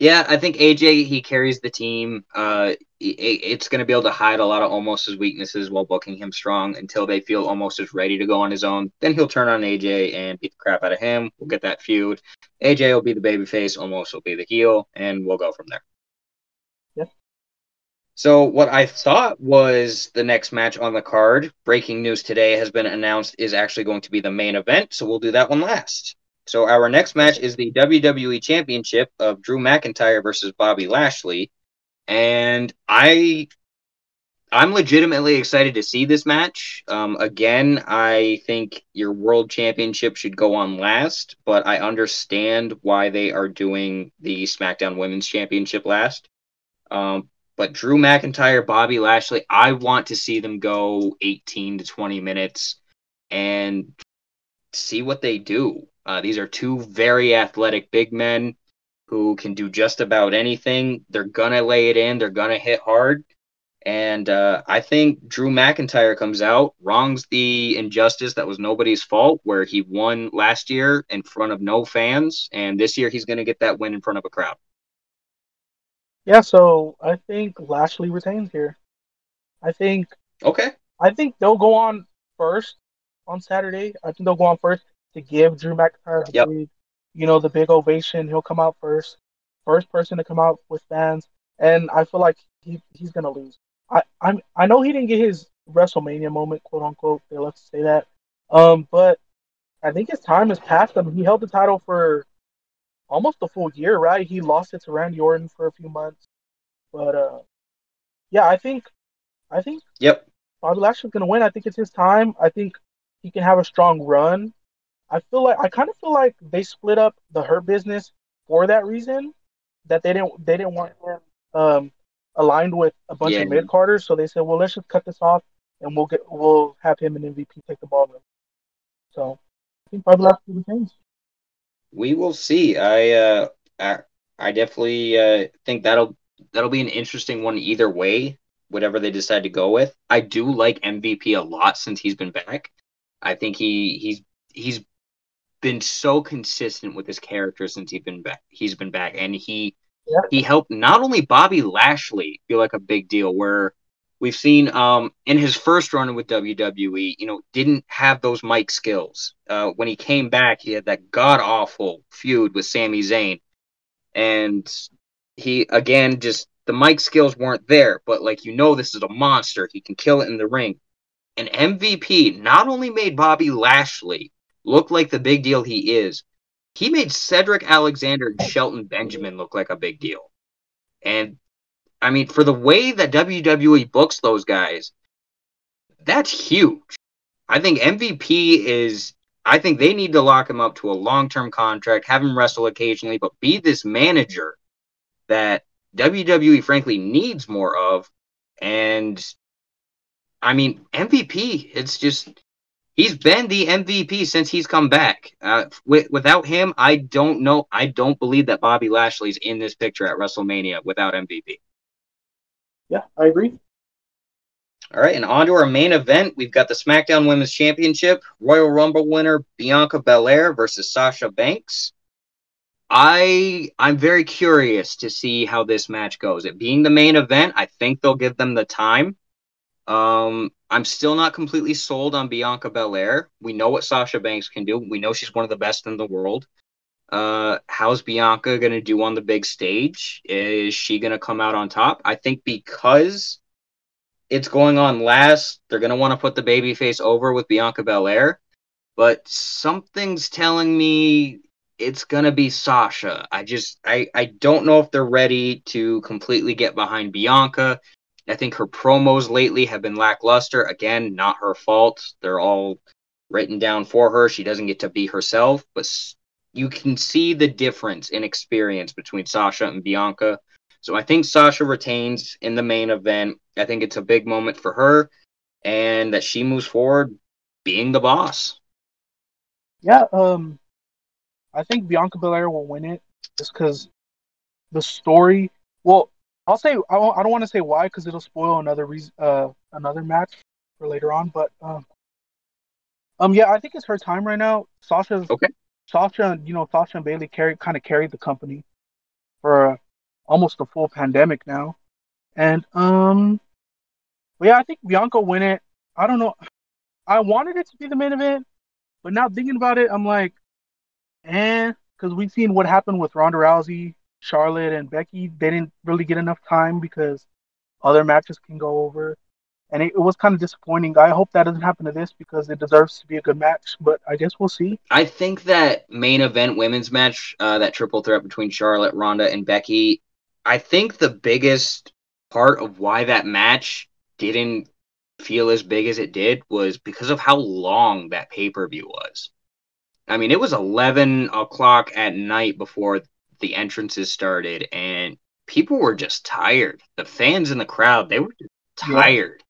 Speaker 1: Yeah, I think AJ he carries the team. Uh, it's going to be able to hide a lot of Omos's weaknesses while booking him strong until they feel Omos is ready to go on his own. Then he'll turn on AJ and beat the crap out of him. We'll get that feud. AJ will be the babyface, Omos will be the heel, and we'll go from there. So what I thought was the next match on the card, breaking news today has been announced is actually going to be the main event. So we'll do that one last. So our next match is the WWE Championship of Drew McIntyre versus Bobby Lashley, and I I'm legitimately excited to see this match. Um, again, I think your World Championship should go on last, but I understand why they are doing the SmackDown Women's Championship last. Um, but Drew McIntyre, Bobby Lashley, I want to see them go 18 to 20 minutes and see what they do. Uh, these are two very athletic big men who can do just about anything. They're gonna lay it in. They're gonna hit hard. And uh, I think Drew McIntyre comes out, wrongs the injustice that was nobody's fault, where he won last year in front of no fans, and this year he's going to get that win in front of a crowd.
Speaker 2: Yeah, so I think Lashley retains here. I think.
Speaker 1: Okay.
Speaker 2: I think they'll go on first on Saturday. I think they'll go on first to give Drew McIntyre the yep. big, you know, the big ovation. He'll come out first, first person to come out with fans, and I feel like he he's gonna lose. I I'm I know he didn't get his WrestleMania moment, quote unquote. They love to say that, um, but I think his time has passed him. He held the title for almost a full year, right? He lost it to Randy Orton for a few months, but uh, yeah, I think I think
Speaker 1: yep.
Speaker 2: Bobby Lashley's gonna win. I think it's his time. I think he can have a strong run. I feel like I kind of feel like they split up the Hurt business for that reason. That they didn't they didn't want him um, aligned with a bunch yeah. of mid carders, so they said, well, let's just cut this off and we'll get we'll have him and MVP take the ball. So I think Bobby Lashley retains.
Speaker 1: We will see. I uh, I, I definitely uh, think that'll that'll be an interesting one either way. Whatever they decide to go with, I do like MVP a lot since he's been back. I think he he's he's been so consistent with his character since he's been back. He's been back, and he yeah. he helped not only Bobby Lashley feel like a big deal, where we've seen um in his first run with WWE, you know, didn't have those mic skills. Uh, when he came back, he had that god awful feud with Sami Zayn, and he again just the mic skills weren't there. But like you know, this is a monster. He can kill it in the ring. And MVP not only made Bobby Lashley look like the big deal he is. He made Cedric Alexander and Shelton Benjamin look like a big deal. And I mean, for the way that WWE books those guys, that's huge. I think MVP is, I think they need to lock him up to a long term contract, have him wrestle occasionally, but be this manager that WWE frankly needs more of. And I mean, MVP, it's just, he's been the MVP since he's come back. Uh, w- without him, I don't know. I don't believe that Bobby Lashley's in this picture at WrestleMania without MVP.
Speaker 2: Yeah, I agree.
Speaker 1: All right, and on to our main event. We've got the SmackDown Women's Championship, Royal Rumble winner Bianca Belair versus Sasha Banks. I I'm very curious to see how this match goes. It being the main event, I think they'll give them the time. Um, I'm still not completely sold on Bianca Belair. We know what Sasha Banks can do. We know she's one of the best in the world. Uh, how's Bianca going to do on the big stage? Is she going to come out on top? I think because it's going on last, they're going to want to put the babyface over with Bianca Belair. But something's telling me it's going to be Sasha. I just, I, I don't know if they're ready to completely get behind Bianca. I think her promos lately have been lackluster. Again, not her fault. They're all written down for her. She doesn't get to be herself, but you can see the difference in experience between Sasha and Bianca. So I think Sasha retains in the main event. I think it's a big moment for her and that she moves forward being the boss.
Speaker 2: Yeah, um I think Bianca Belair will win it just cuz the story, well, I'll say I don't, I don't want to say why because it'll spoil another reason, uh, another match for later on. But um, um, yeah, I think it's her time right now. Sasha's
Speaker 1: okay.
Speaker 2: Sasha, you know, Sasha and Bayley carry kind of carried the company for almost a full pandemic now, and um, but yeah, I think Bianca win it. I don't know. I wanted it to be the main event, but now thinking about it, I'm like, eh, because we've seen what happened with Ronda Rousey Charlotte and Becky, they didn't really get enough time because other matches can go over. And it, it, was kind of disappointing. I hope that doesn't happen to this because it deserves to be a good match, but I guess we'll see.
Speaker 1: I think that main event women's match, uh, that triple threat between Charlotte, Ronda, and Becky, I think the biggest part of why that match didn't feel as big as it did was because of how long that pay per view was. I mean, it was 11 o'clock at night before the entrances started and people were just tired. The fans in the crowd, they were tired.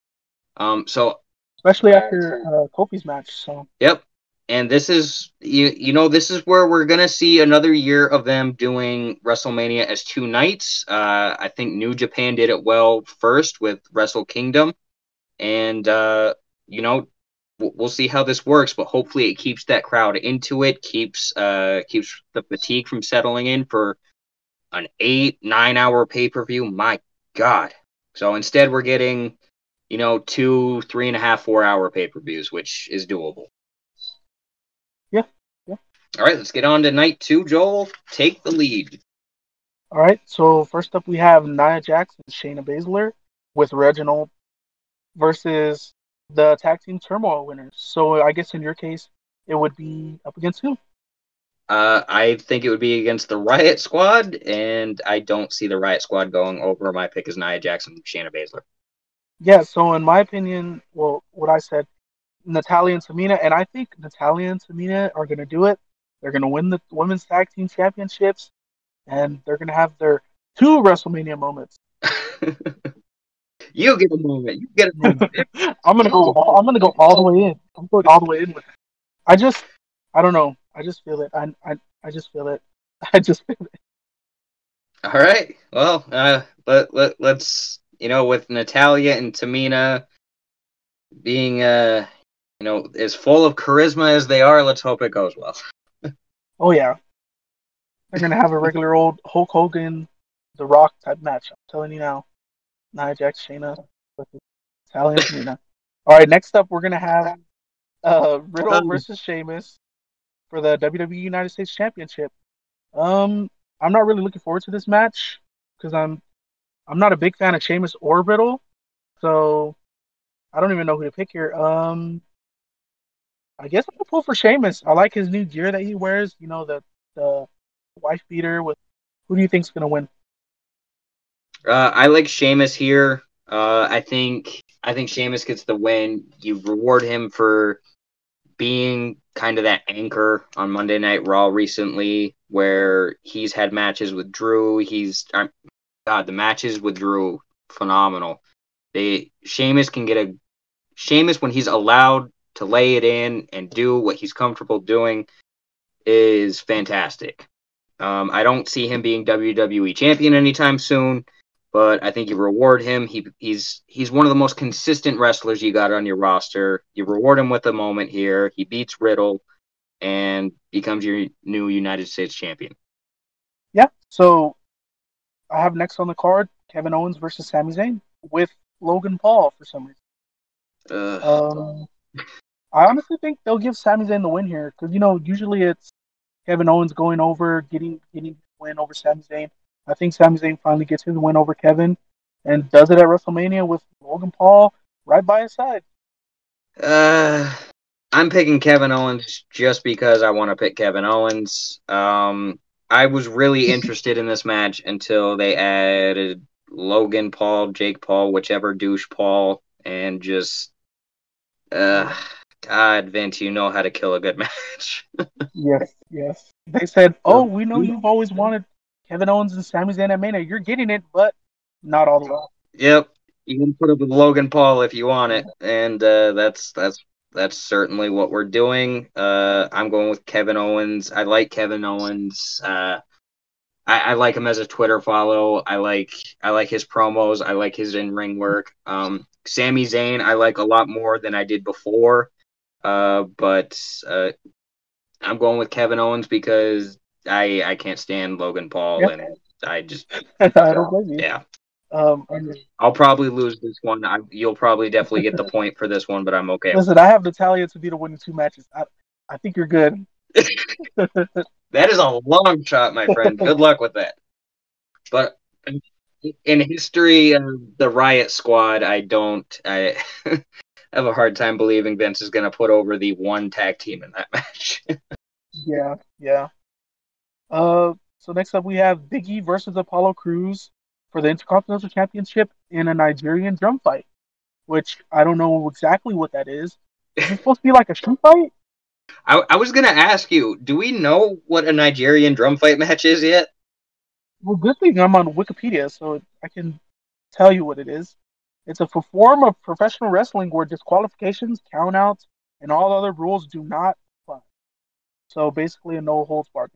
Speaker 1: Um, so
Speaker 2: especially after uh, Kofi's match. So
Speaker 1: yep. And this is you you know this is where we're gonna see another year of them doing WrestleMania as two nights. Uh, I think New Japan did it well first with Wrestle Kingdom, and uh, you know we'll see how this works, but hopefully it keeps that crowd into it, keeps uh keeps the fatigue from settling in for an eight nine hour pay per view. My God! So instead, we're getting you know two three and a half four hour pay per views, which is doable.
Speaker 2: Yeah, yeah.
Speaker 1: All right, let's get on to night two. Joel, take the lead.
Speaker 2: All right, so first up we have Nia Jax and Shayna Baszler with Reginald versus the tag team turmoil winners. So I guess in your case, it would be up against who?
Speaker 1: Uh, I think it would be against the Riot Squad, and I don't see the Riot Squad going over. My pick is Nia Jax and, Shayna Baszler.
Speaker 2: Yeah, so in my opinion, well, what I said, Natalya and Tamina, and I think Natalya and Tamina are going to do it. They're going to win the women's tag team championships, and they're going to have their two WrestleMania moments.
Speaker 1: You get a moment. You get a moment.
Speaker 2: I'm gonna go. I'm gonna go all the way in. I'm going all the way in with. It. I just, I don't know. I just feel it. I, I, I just feel it. I just feel it.
Speaker 1: All right. Well, uh, let let let's you know with Natalya and Tamina being uh you know as full of charisma as they are, let's hope it goes well.
Speaker 2: oh yeah, they're gonna have a regular old Hulk Hogan, The Rock type match. I'm telling you now. Nia Jax, Shayna, Italian Nina. All right, next up we're gonna have uh, Riddle um, versus Sheamus for the WWE United States Championship. Um, I'm not really looking forward to this match because I'm I'm not a big fan of Sheamus or Riddle, so I don't even know who to pick here. Um, I guess gonna pull for Sheamus. I like his new gear that he wears. You know the the wife beater with. Who do you think's gonna win?
Speaker 1: Uh, I like Sheamus here. Uh, I think I think Sheamus gets the win. You reward him for being kind of that anchor on Monday Night Raw recently, where he's had matches with Drew. He's God, the matches with Drew phenomenal. They Sheamus can get a Sheamus when he's allowed to lay it in and do what he's comfortable doing is fantastic. Um, I don't see him being WWE champion anytime soon but I think you reward him. He he's he's one of the most consistent wrestlers you got on your roster. You reward him with a moment here. He beats Riddle and becomes your new United States champion.
Speaker 2: Yeah. So I have next on the card Kevin Owens versus Sami Zayn with Logan Paul for some reason. Uh, um, I honestly think they'll give Sami Zayn the win here because you know usually it's Kevin Owens going over, getting getting win over Sami Zayn. I think Sami Zayn finally gets his win over Kevin and does it at WrestleMania with Logan Paul right by his side.
Speaker 1: Uh, I'm picking Kevin Owens just because I want to pick Kevin Owens. Um, I was really interested in this match until they added Logan Paul, Jake Paul, whichever douche Paul, and just, uh, God, Vince, you know how to kill a good match.
Speaker 2: yes, yes. They said, "Oh, we know you've always wanted Kevin Owens and Sami Zayn at Mania. You're getting it, but not all the way."
Speaker 1: Yep, you can put up with Logan Paul if you want it, and uh, that's that's that's certainly what we're doing. Uh, I'm going with Kevin Owens. I like Kevin Owens. Uh, I, I, like him as a Twitter follow. I like I like his promos. I like his in ring work. Um, Sami Zayn I like a lot more than I did before. Uh, but uh, I'm going with Kevin Owens because I I can't stand Logan Paul yep. and I just
Speaker 2: I don't blame you.
Speaker 1: Yeah. Um, I'll probably lose this one. I, you'll probably definitely get the point for this one, but I'm okay.
Speaker 2: Listen, I have Natalya to be the winning two matches. I, I think you're good.
Speaker 1: that is a long shot, my friend. Good luck with that. But in history of the Riot Squad, I don't. I have a hard time believing Vince is going to put over the one tag team in that match.
Speaker 2: yeah, yeah. Uh, so next up we have Big E versus Apollo Crews for the Intercontinental Championship in a Nigerian drum fight, which I don't know exactly what that is. Is it supposed to be like a street fight?
Speaker 1: I, I was gonna ask you, do we know what a Nigerian drum fight match is yet?
Speaker 2: Well, good thing I'm on Wikipedia, so I can tell you what it is. It's a form of professional wrestling where disqualifications, countouts, and all other rules do not apply. So basically, a no holds barred.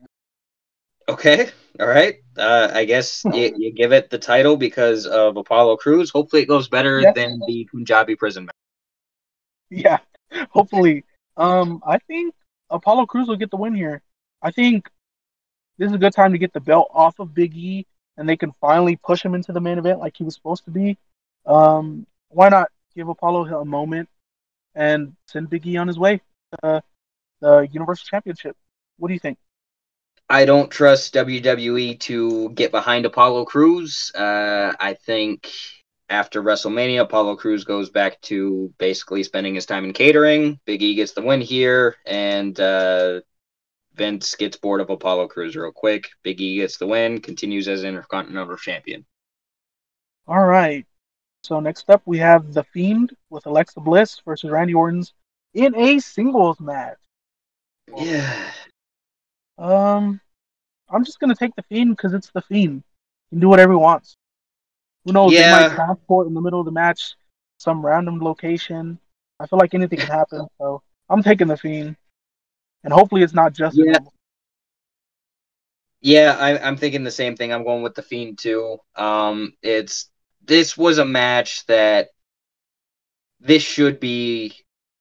Speaker 1: Okay, all right. Uh, I guess you, you, give it the title because of Apollo Crews. Hopefully, it goes better yes. than the Punjabi prison match.
Speaker 2: Yeah, hopefully. Um, I think Apollo Crews will get the win here. I think this is a good time to get the belt off of Big E, and they can finally push him into the main event like he was supposed to be. Um, why not give Apollo a moment and send Big E on his way to the Universal Championship? What do you think?
Speaker 1: I don't trust WWE to get behind Apollo Crews. Uh, I think after WrestleMania, Apollo Crews goes back to basically spending his time in catering. Big E gets the win here, and uh, Vince gets bored of Apollo Crews real quick. Big E gets the win, continues as Intercontinental Champion.
Speaker 2: All right. So next up, we have The Fiend with Alexa Bliss versus Randy Orton's in a singles match.
Speaker 1: Yeah.
Speaker 2: Um, I'm just gonna take the fiend because it's the fiend. He can do whatever he wants. Who knows? Yeah. They might transport in the middle of the match, some random location. I feel like anything can happen. So I'm taking the fiend, and hopefully it's not just.
Speaker 1: Yeah. Yeah, I, I'm thinking the same thing. I'm going with the fiend too. Um, it's this was a match that this should be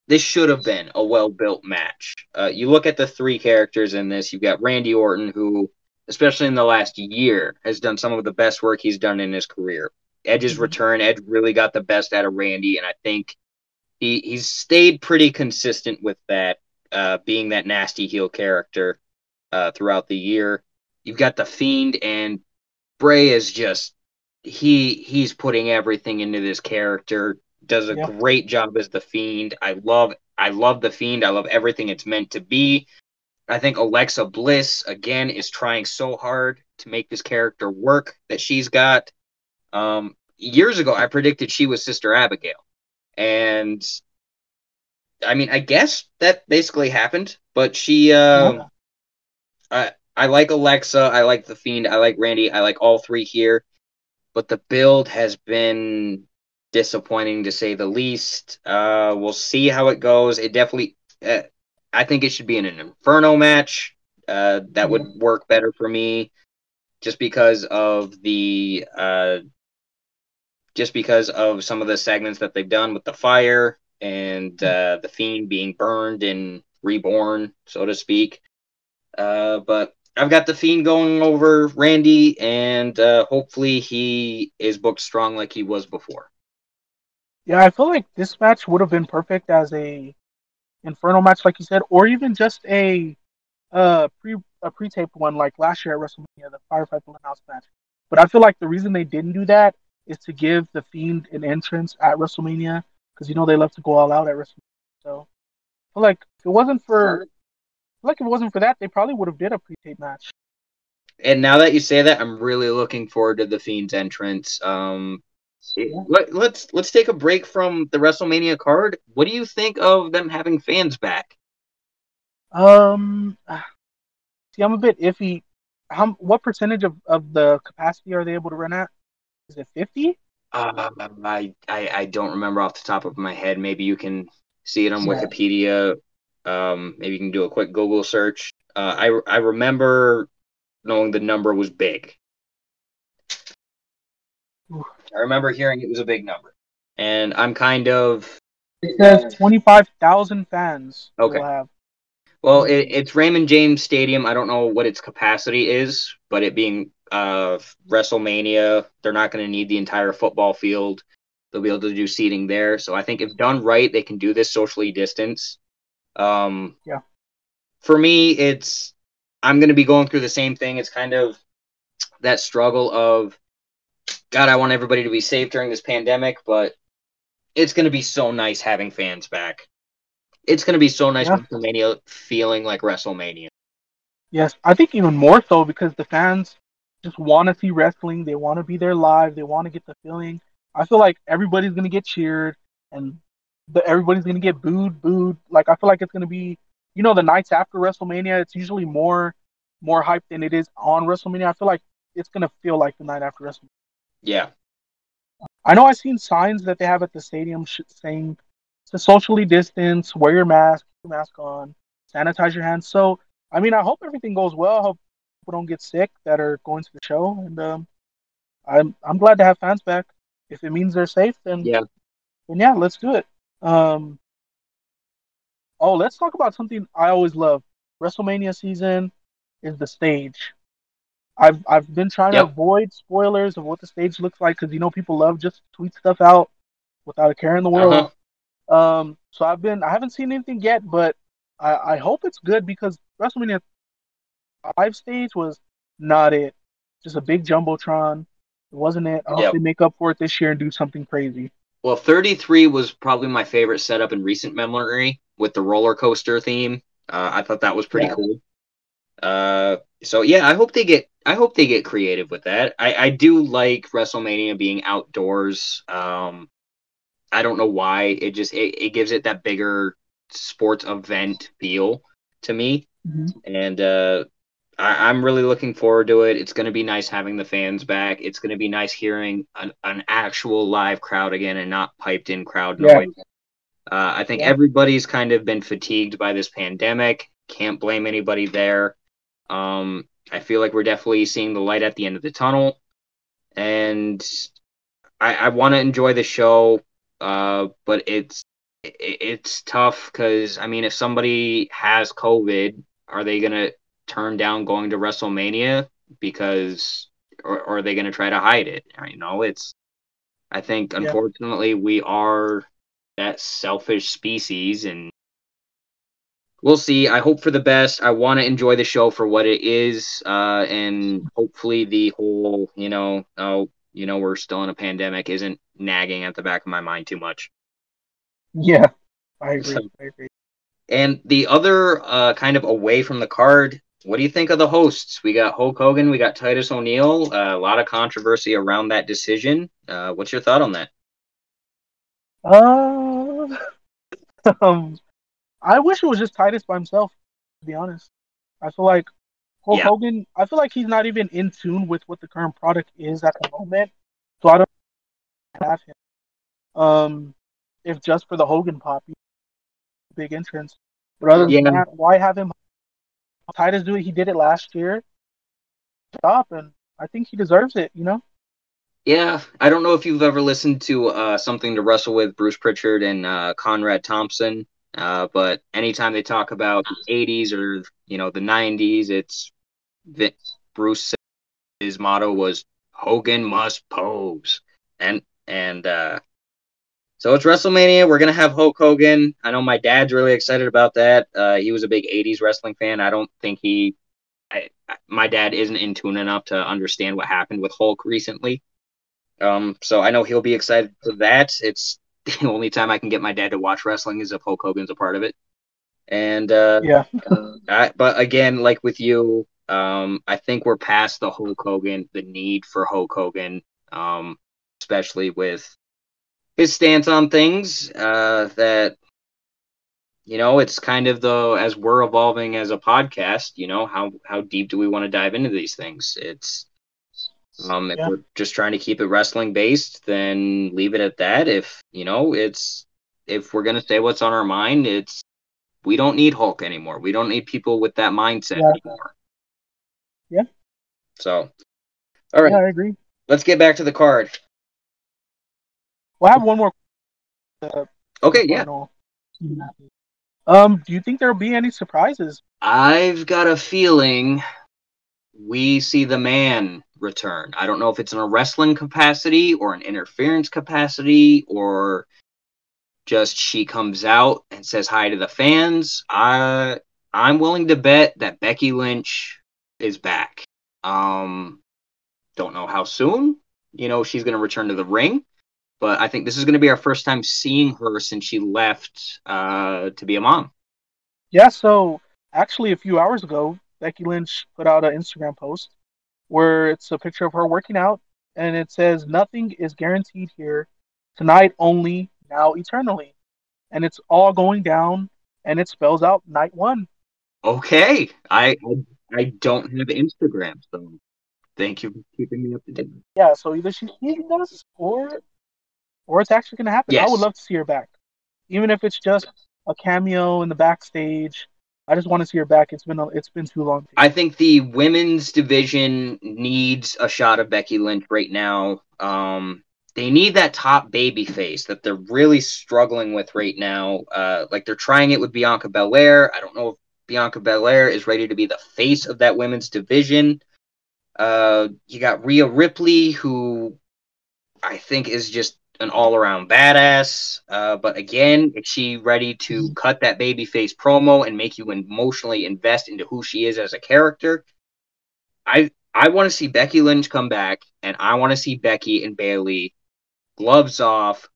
Speaker 1: this should have been a well built match. Uh, you look at the three characters in this. You've got Randy Orton, who, especially in the last year, has done some of the best work he's done in his career. Edge's mm-hmm. return, Edge really got the best out of Randy, and I think he he's stayed pretty consistent with that, uh, being that nasty heel character uh, throughout the year. You've got the Fiend, and Bray is just he he's putting everything into this character does a yeah. great job as the Fiend. I love I love the Fiend. I love everything it's meant to be. I think Alexa Bliss again is trying so hard to make this character work that she's got. Um, years ago, I predicted she was Sister Abigail, and I mean, I guess that basically happened. But she, uh, yeah. I I like Alexa. I like the Fiend. I like Randy. I like all three here. But the build has been disappointing to say the least. Uh, we'll see how it goes. It definitely, uh, I think it should be in an Inferno match. Uh, that would work better for me, just because of the, uh, just because of some of the segments that they've done with the fire and uh, the fiend being burned and reborn, so to speak. Uh, but I've got the Fiend going over Randy, and uh, hopefully he is booked strong like he was before.
Speaker 2: Yeah, I feel like this match would have been perfect as a Inferno match, like you said, or even just a uh pre a pre-taped one like last year at WrestleMania, the Firefly House match. But I feel like the reason they didn't do that is to give the Fiend an entrance at WrestleMania because you know they love to go all out at WrestleMania. So, I feel like if it wasn't for, like if it wasn't for that, they probably would have did a pre-tape match.
Speaker 1: And now that you say that, I'm really looking forward to the Fiend's entrance. Um, let, let's let's take a break from the WrestleMania card. What do you think of them having fans back?
Speaker 2: Um, see, I'm a bit iffy. How what percentage of, of the capacity are they able to run at? Is it fifty?
Speaker 1: Uh, I, I I don't remember off the top of my head. Maybe you can see it on yeah. Wikipedia. Um, maybe you can do a quick Google search. Uh, I I remember knowing the number was big. I remember hearing it was a big number, and I'm kind of.
Speaker 2: It says twenty five thousand fans.
Speaker 1: Okay. Well, it, it's Raymond James Stadium. I don't know what its capacity is, but it being uh, WrestleMania, they're not going to need the entire football field. They'll be able to do seating there. So I think if done right, they can do this socially distance. Um,
Speaker 2: yeah.
Speaker 1: For me, it's I'm going to be going through the same thing. It's kind of that struggle of God, I want everybody to be safe during this pandemic, but it's going to be so nice having fans back. It's going to be so nice yeah. WrestleMania feeling like WrestleMania.
Speaker 2: Yes, I think even more so because the fans just want to see wrestling. They want to be there live. They want to get the feeling. I feel like everybody's going to get cheered and the, everybody's going to get booed, booed. Like I feel like it's going to be, you know, the nights after WrestleMania. It's usually more, more hype than it is on WrestleMania. I feel like it's going to feel like the night after WrestleMania.
Speaker 1: Yeah.
Speaker 2: I know I've seen signs that they have at the stadium saying to socially distance, wear your mask, your mask on, sanitize your hands. So, I mean, I hope everything goes well. I hope people don't get sick that are going to the show, and um, I'm I'm glad to have fans back. If it means they're safe, then
Speaker 1: yeah,
Speaker 2: then yeah, let's do it. Um, oh, let's talk about something I always love. WrestleMania season is the stage. I've I've been trying yep. to avoid spoilers of what the stage looks like because you know people love just tweet stuff out without a care in the world. Uh-huh. Um, so I've been I haven't seen anything yet, but I, I hope it's good because WrestleMania five stage was not it. Just a big jumbotron. It wasn't it. I hope yep. they make up for it this year and do something crazy.
Speaker 1: Well, 33 was probably my favorite setup in recent memory with the roller coaster theme. Uh, I thought that was pretty yeah. cool. Uh, so yeah, I hope they get I hope they get creative with that. I, I do like WrestleMania being outdoors. Um, I don't know why. It just it, it gives it that bigger sports event feel to me. Mm-hmm. And uh, I, am really looking forward to it. It's going to be nice having the fans back. It's going to be nice hearing an, an actual live crowd again and not piped in crowd yeah. noise. Uh, I think yeah. everybody's kind of been fatigued by this pandemic. Can't blame anybody there. Um, I feel like we're definitely seeing the light at the end of the tunnel, and I, I want to enjoy the show, uh, but it's it, it's tough because I mean, if somebody has COVID, are they gonna turn down going to WrestleMania because, or, or are they gonna try to hide it? You know, it's. I think unfortunately yeah. we are that selfish species, and we'll see. I hope for the best. I want to enjoy the show for what it is, uh, and hopefully the whole, you know, oh, you know, we're still in a pandemic isn't nagging at the back of my mind too much.
Speaker 2: Yeah, I agree. So, I agree.
Speaker 1: And the other uh, kind of away from the card, what do you think of the hosts? We got Hulk Hogan, we got Titus O'Neil. Uh, a lot of controversy around that decision. Uh, what's your thought on that?
Speaker 2: Uh, um, I wish it was just Titus by himself. To be honest, I feel like Hulk yeah. Hogan. I feel like he's not even in tune with what the current product is at the moment. So I don't have him. Um, if just for the Hogan pop, big entrance. But other yeah. than that, why have him? Titus do it. He did it last year. Stop, and I think he deserves it. You know.
Speaker 1: Yeah, I don't know if you've ever listened to uh, something to wrestle with Bruce Pritchard and uh, Conrad Thompson. Uh, but anytime they talk about the 80s or you know the 90s, it's Bruce. His motto was Hogan must pose, and and uh, so it's WrestleMania. We're gonna have Hulk Hogan. I know my dad's really excited about that. Uh, he was a big '80s wrestling fan. I don't think he I, my dad isn't in tune enough to understand what happened with Hulk recently. Um, so I know he'll be excited for that. It's the only time I can get my dad to watch wrestling is if Hulk Hogan's a part of it. And uh,
Speaker 2: yeah,
Speaker 1: I, but again, like with you, um, I think we're past the Hulk Hogan, the need for Hulk Hogan, um, especially with his stance on things. Uh, that you know, it's kind of the as we're evolving as a podcast. You know, how how deep do we want to dive into these things? It's um, if yeah. we're just trying to keep it wrestling based, then leave it at that. If you know, it's if we're gonna say what's on our mind, it's we don't need Hulk anymore. We don't need people with that mindset yeah. anymore.
Speaker 2: Yeah.
Speaker 1: So, all right.
Speaker 2: Yeah, I agree.
Speaker 1: Let's get back to the card.
Speaker 2: Well, I have one more. Uh,
Speaker 1: okay. Yeah.
Speaker 2: Um, do you think there'll be any surprises?
Speaker 1: I've got a feeling we see the man return. I don't know if it's in a wrestling capacity or an interference capacity or just she comes out and says hi to the fans. I I'm willing to bet that Becky Lynch is back. Um don't know how soon, you know, she's going to return to the ring, but I think this is going to be our first time seeing her since she left uh to be a mom.
Speaker 2: Yeah, so actually a few hours ago, Becky Lynch put out an Instagram post where it's a picture of her working out and it says nothing is guaranteed here. Tonight only now eternally. And it's all going down and it spells out night one.
Speaker 1: Okay. I i, I don't have instagram so thank you for keeping me up to date.
Speaker 2: Yeah so either she's teasing us or or it's actually going to happen. Yes. i would love to see her back. Even if it's just a cameo in the backstage I just want to see her back. It's been a, it's been too long.
Speaker 1: I think the women's division needs a shot of Becky Lynch right now. Um, they need that top baby face that they're really struggling with right now. Uh, like they're trying it with Bianca Belair. I don't know if Bianca Belair is ready to be the face of that women's division. Uh, you got Rhea Ripley, who I think is just an all around badass. Uh, but again, is she ready to mm-hmm. cut that babyface promo and make you emotionally invest into who she is as a character? I I want to see Becky Lynch come back, and I want to see Becky and Bayley gloves off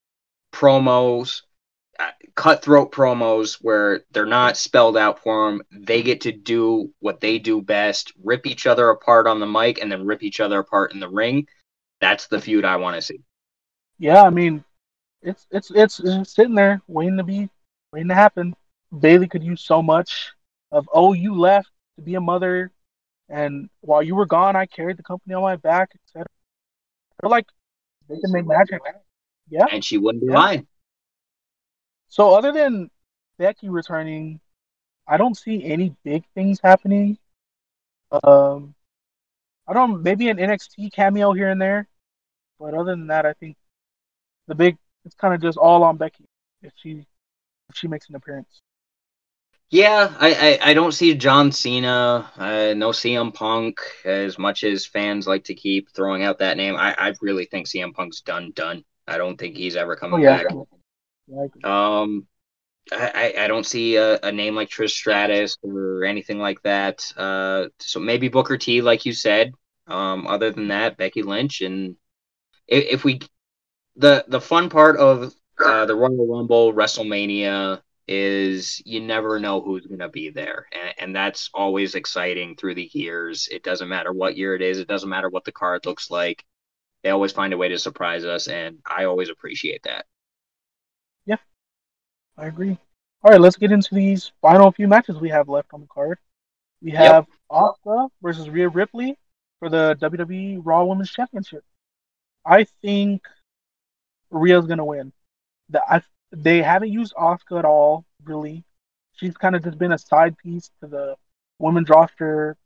Speaker 1: promos, uh, cutthroat promos where they're not spelled out for them. They get to do what they do best: rip each other apart on the mic, and then rip each other apart in the ring. That's the feud I want to see
Speaker 2: yeah, I mean, it's, it's it's it's sitting there waiting to be waiting to happen. Bayley could use so much of oh you left to be a mother, and while you were gone, I carried the company on my back, etc. They're like they can make magic. Yeah,
Speaker 1: and she wouldn't be yeah. lying.
Speaker 2: So other than Becky returning, I don't see any big things happening. Um, I don't maybe an NXT cameo here and there, but other than that, I think the big it's kind of just all on Becky if she if she makes an appearance.
Speaker 1: Yeah, I, I, I don't see John Cena, uh, no CM Punk, as much as fans like to keep throwing out that name. I, I really think CM Punk's done done. I don't think he's ever coming oh, yeah. back. Yeah, um, I, I don't see a, a, name like Trish Stratus or anything like that. Uh, so maybe Booker T, like you said. Um, other than that, Becky Lynch, and if, if we the the fun part of uh, the Royal Rumble WrestleMania is you never know who's going to be there and, and that's always exciting through the years. It doesn't matter what year it is it doesn't matter what the card looks like. They always find a way to surprise us and i always appreciate that.
Speaker 2: Yeah. I agree. All right let's get into these final few matches we have left on the card. We have yep. Asuka versus Rhea Ripley for the WWE Raw Women's Championship. I think Rhea's gonna win. The, I, they haven't used Asuka at all, really. She's kind of just been a side piece to the women's roster.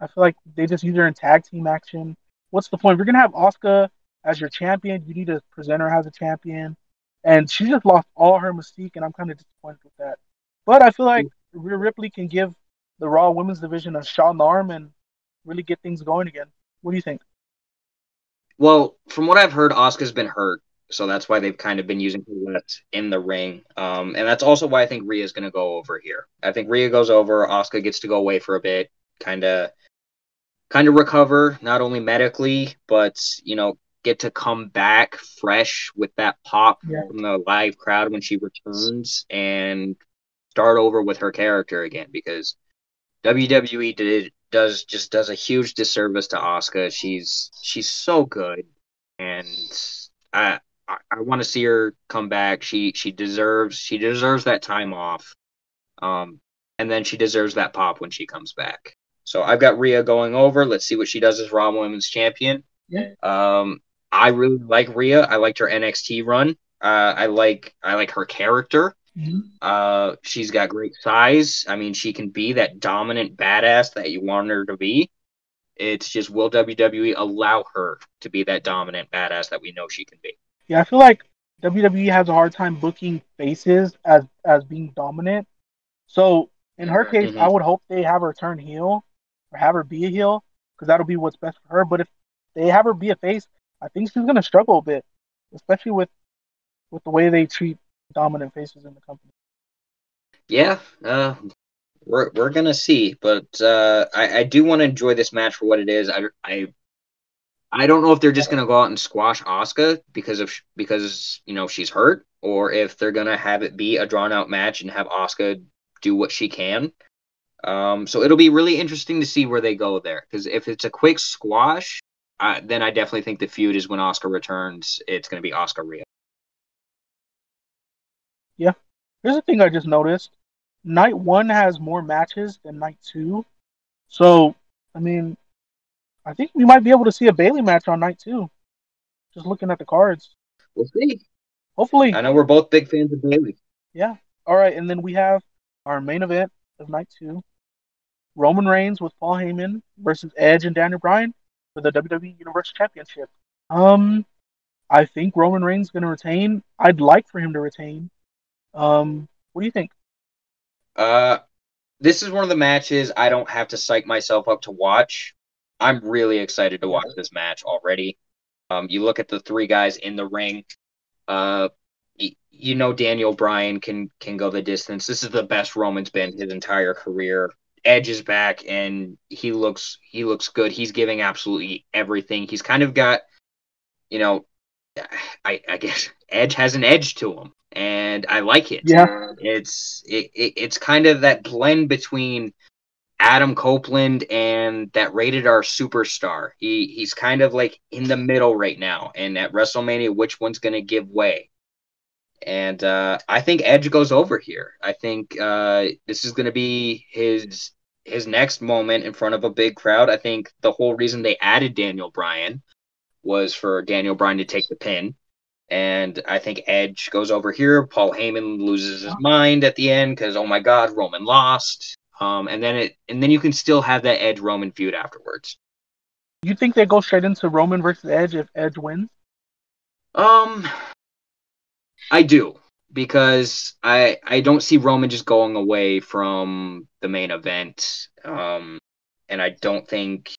Speaker 2: I feel like they just use her in tag team action. What's the point? If you're gonna have Asuka as your champion, you need to present her as a champion. And she just lost all her mystique, and I'm kind of disappointed with that. But I feel like Rhea Ripley can give the Raw Women's Division a shot in the arm and really get things going again. What do you think?
Speaker 1: Well, from what I've heard, Asuka's been hurt so that's why they've kind of been using her let in the ring. Um, and that's also why I think Rhea is going to go over here. I think Rhea goes over. Asuka gets to go away for a bit, kind of kind of recover not only medically but you know get to come back fresh with that pop yeah. from the live crowd when she returns and start over with her character again because WWE did does just does a huge disservice to Asuka. She's she's so good, and I I, I want to see her come back. She she deserves she deserves that time off, um, and then she deserves that pop when she comes back. So I've got Rhea going over. Let's see what she does as Raw Women's Champion.
Speaker 2: Yeah.
Speaker 1: Um, I really like Rhea. I liked her NXT run. Uh, I like I like her character.
Speaker 2: Mm-hmm.
Speaker 1: Uh, she's got great size. I mean, she can be that dominant badass that you want her to be. It's just will WWE allow her to be that dominant badass that we know she can be?
Speaker 2: Yeah, I feel like WWE has a hard time booking faces as as being dominant. So in her case, mm-hmm. I would hope they have her turn heel or have her be a heel because that'll be what's best for her. But if they have her be a face, I think she's gonna struggle a bit, especially with with the way they treat dominant faces in the company.
Speaker 1: Yeah, uh, we're we're gonna see, but uh, I I do want to enjoy this match for what it is. I I I don't know if they're just gonna go out and squash Asuka because of because you know she's hurt, or if they're gonna have it be a drawn out match and have Asuka do what she can. Um, so it'll be really interesting to see where they go there. Because if it's a quick squash, uh, then I definitely think the feud is when Asuka returns. It's going to be Asuka Rhea.
Speaker 2: Yeah. Here's the thing I just noticed. Night one has more matches than night two. So, I mean, I think we might be able to see a Bayley match on night two. Just looking at the cards.
Speaker 1: We'll see.
Speaker 2: Hopefully.
Speaker 1: I know we're both big fans of Bayley.
Speaker 2: Yeah. All right. And then we have our main event of night two Roman Reigns with Paul Heyman versus Edge and Daniel Bryan for the WWE Universal Championship. Um, I think Roman Reigns is going to retain. I'd like for him to retain. Um, what do you think?
Speaker 1: Uh, this is one of the matches I don't have to psych myself up to watch. I'm really excited to watch this match already. Um, you look at the three guys in the ring. Uh, you know Daniel Bryan can can go the distance. This is the best Roman's been his entire career. Edge is back and he looks he looks good. He's giving absolutely everything. He's kind of got, you know, I, I guess Edge has an edge to him and I like it.
Speaker 2: Yeah,
Speaker 1: it's it, it, it's kind of that blend between Adam Copeland and that rated R superstar. He he's kind of like in the middle right now, and at WrestleMania, which one's going to give way? And uh, I think Edge goes over here. I think uh, this is going to be his his next moment in front of a big crowd. I think the whole reason they added Daniel Bryan was for Daniel Bryan to take the pin. And I think Edge goes over here. Paul Heyman loses his mind at the end because oh my God, Roman lost. Um, and then it and then you can still have that Edge Roman feud afterwards.
Speaker 2: You think they go straight into Roman versus Edge if Edge wins?
Speaker 1: Um, I do because I I don't see Roman just going away from the main event. Um, and I don't think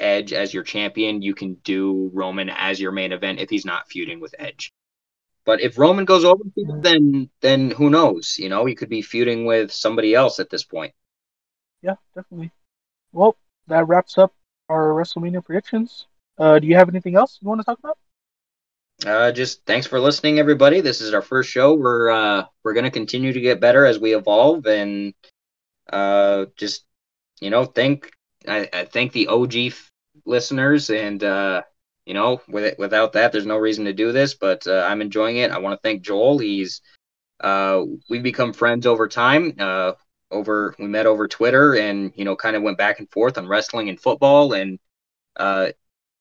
Speaker 1: Edge as your champion, you can do Roman as your main event if he's not feuding with Edge. But if Roman goes over, then then who knows? You know, he could be feuding with somebody else at this point.
Speaker 2: Yeah, definitely. Well, that wraps up our WrestleMania predictions. Uh, do you have anything else you want to talk about?
Speaker 1: Uh, just thanks for listening, everybody. This is our first show. We're uh, we're gonna continue to get better as we evolve, and uh, just you know, thank I, I thank the OG f- listeners, and uh, you know, with it, without that, there's no reason to do this. But uh, I'm enjoying it. I want to thank Joel. He's uh, we've become friends over time. Uh, over we met over Twitter, and you know, kind of went back and forth on wrestling and football, and uh,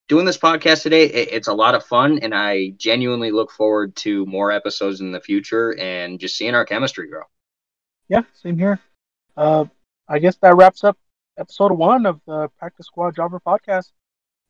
Speaker 1: doing this podcast today. It, it's a lot of fun, and I genuinely look forward to more episodes in the future and just seeing our chemistry grow.
Speaker 2: Yeah, same here. Uh, I guess that wraps up episode one of the Practice Squad Jobber podcast.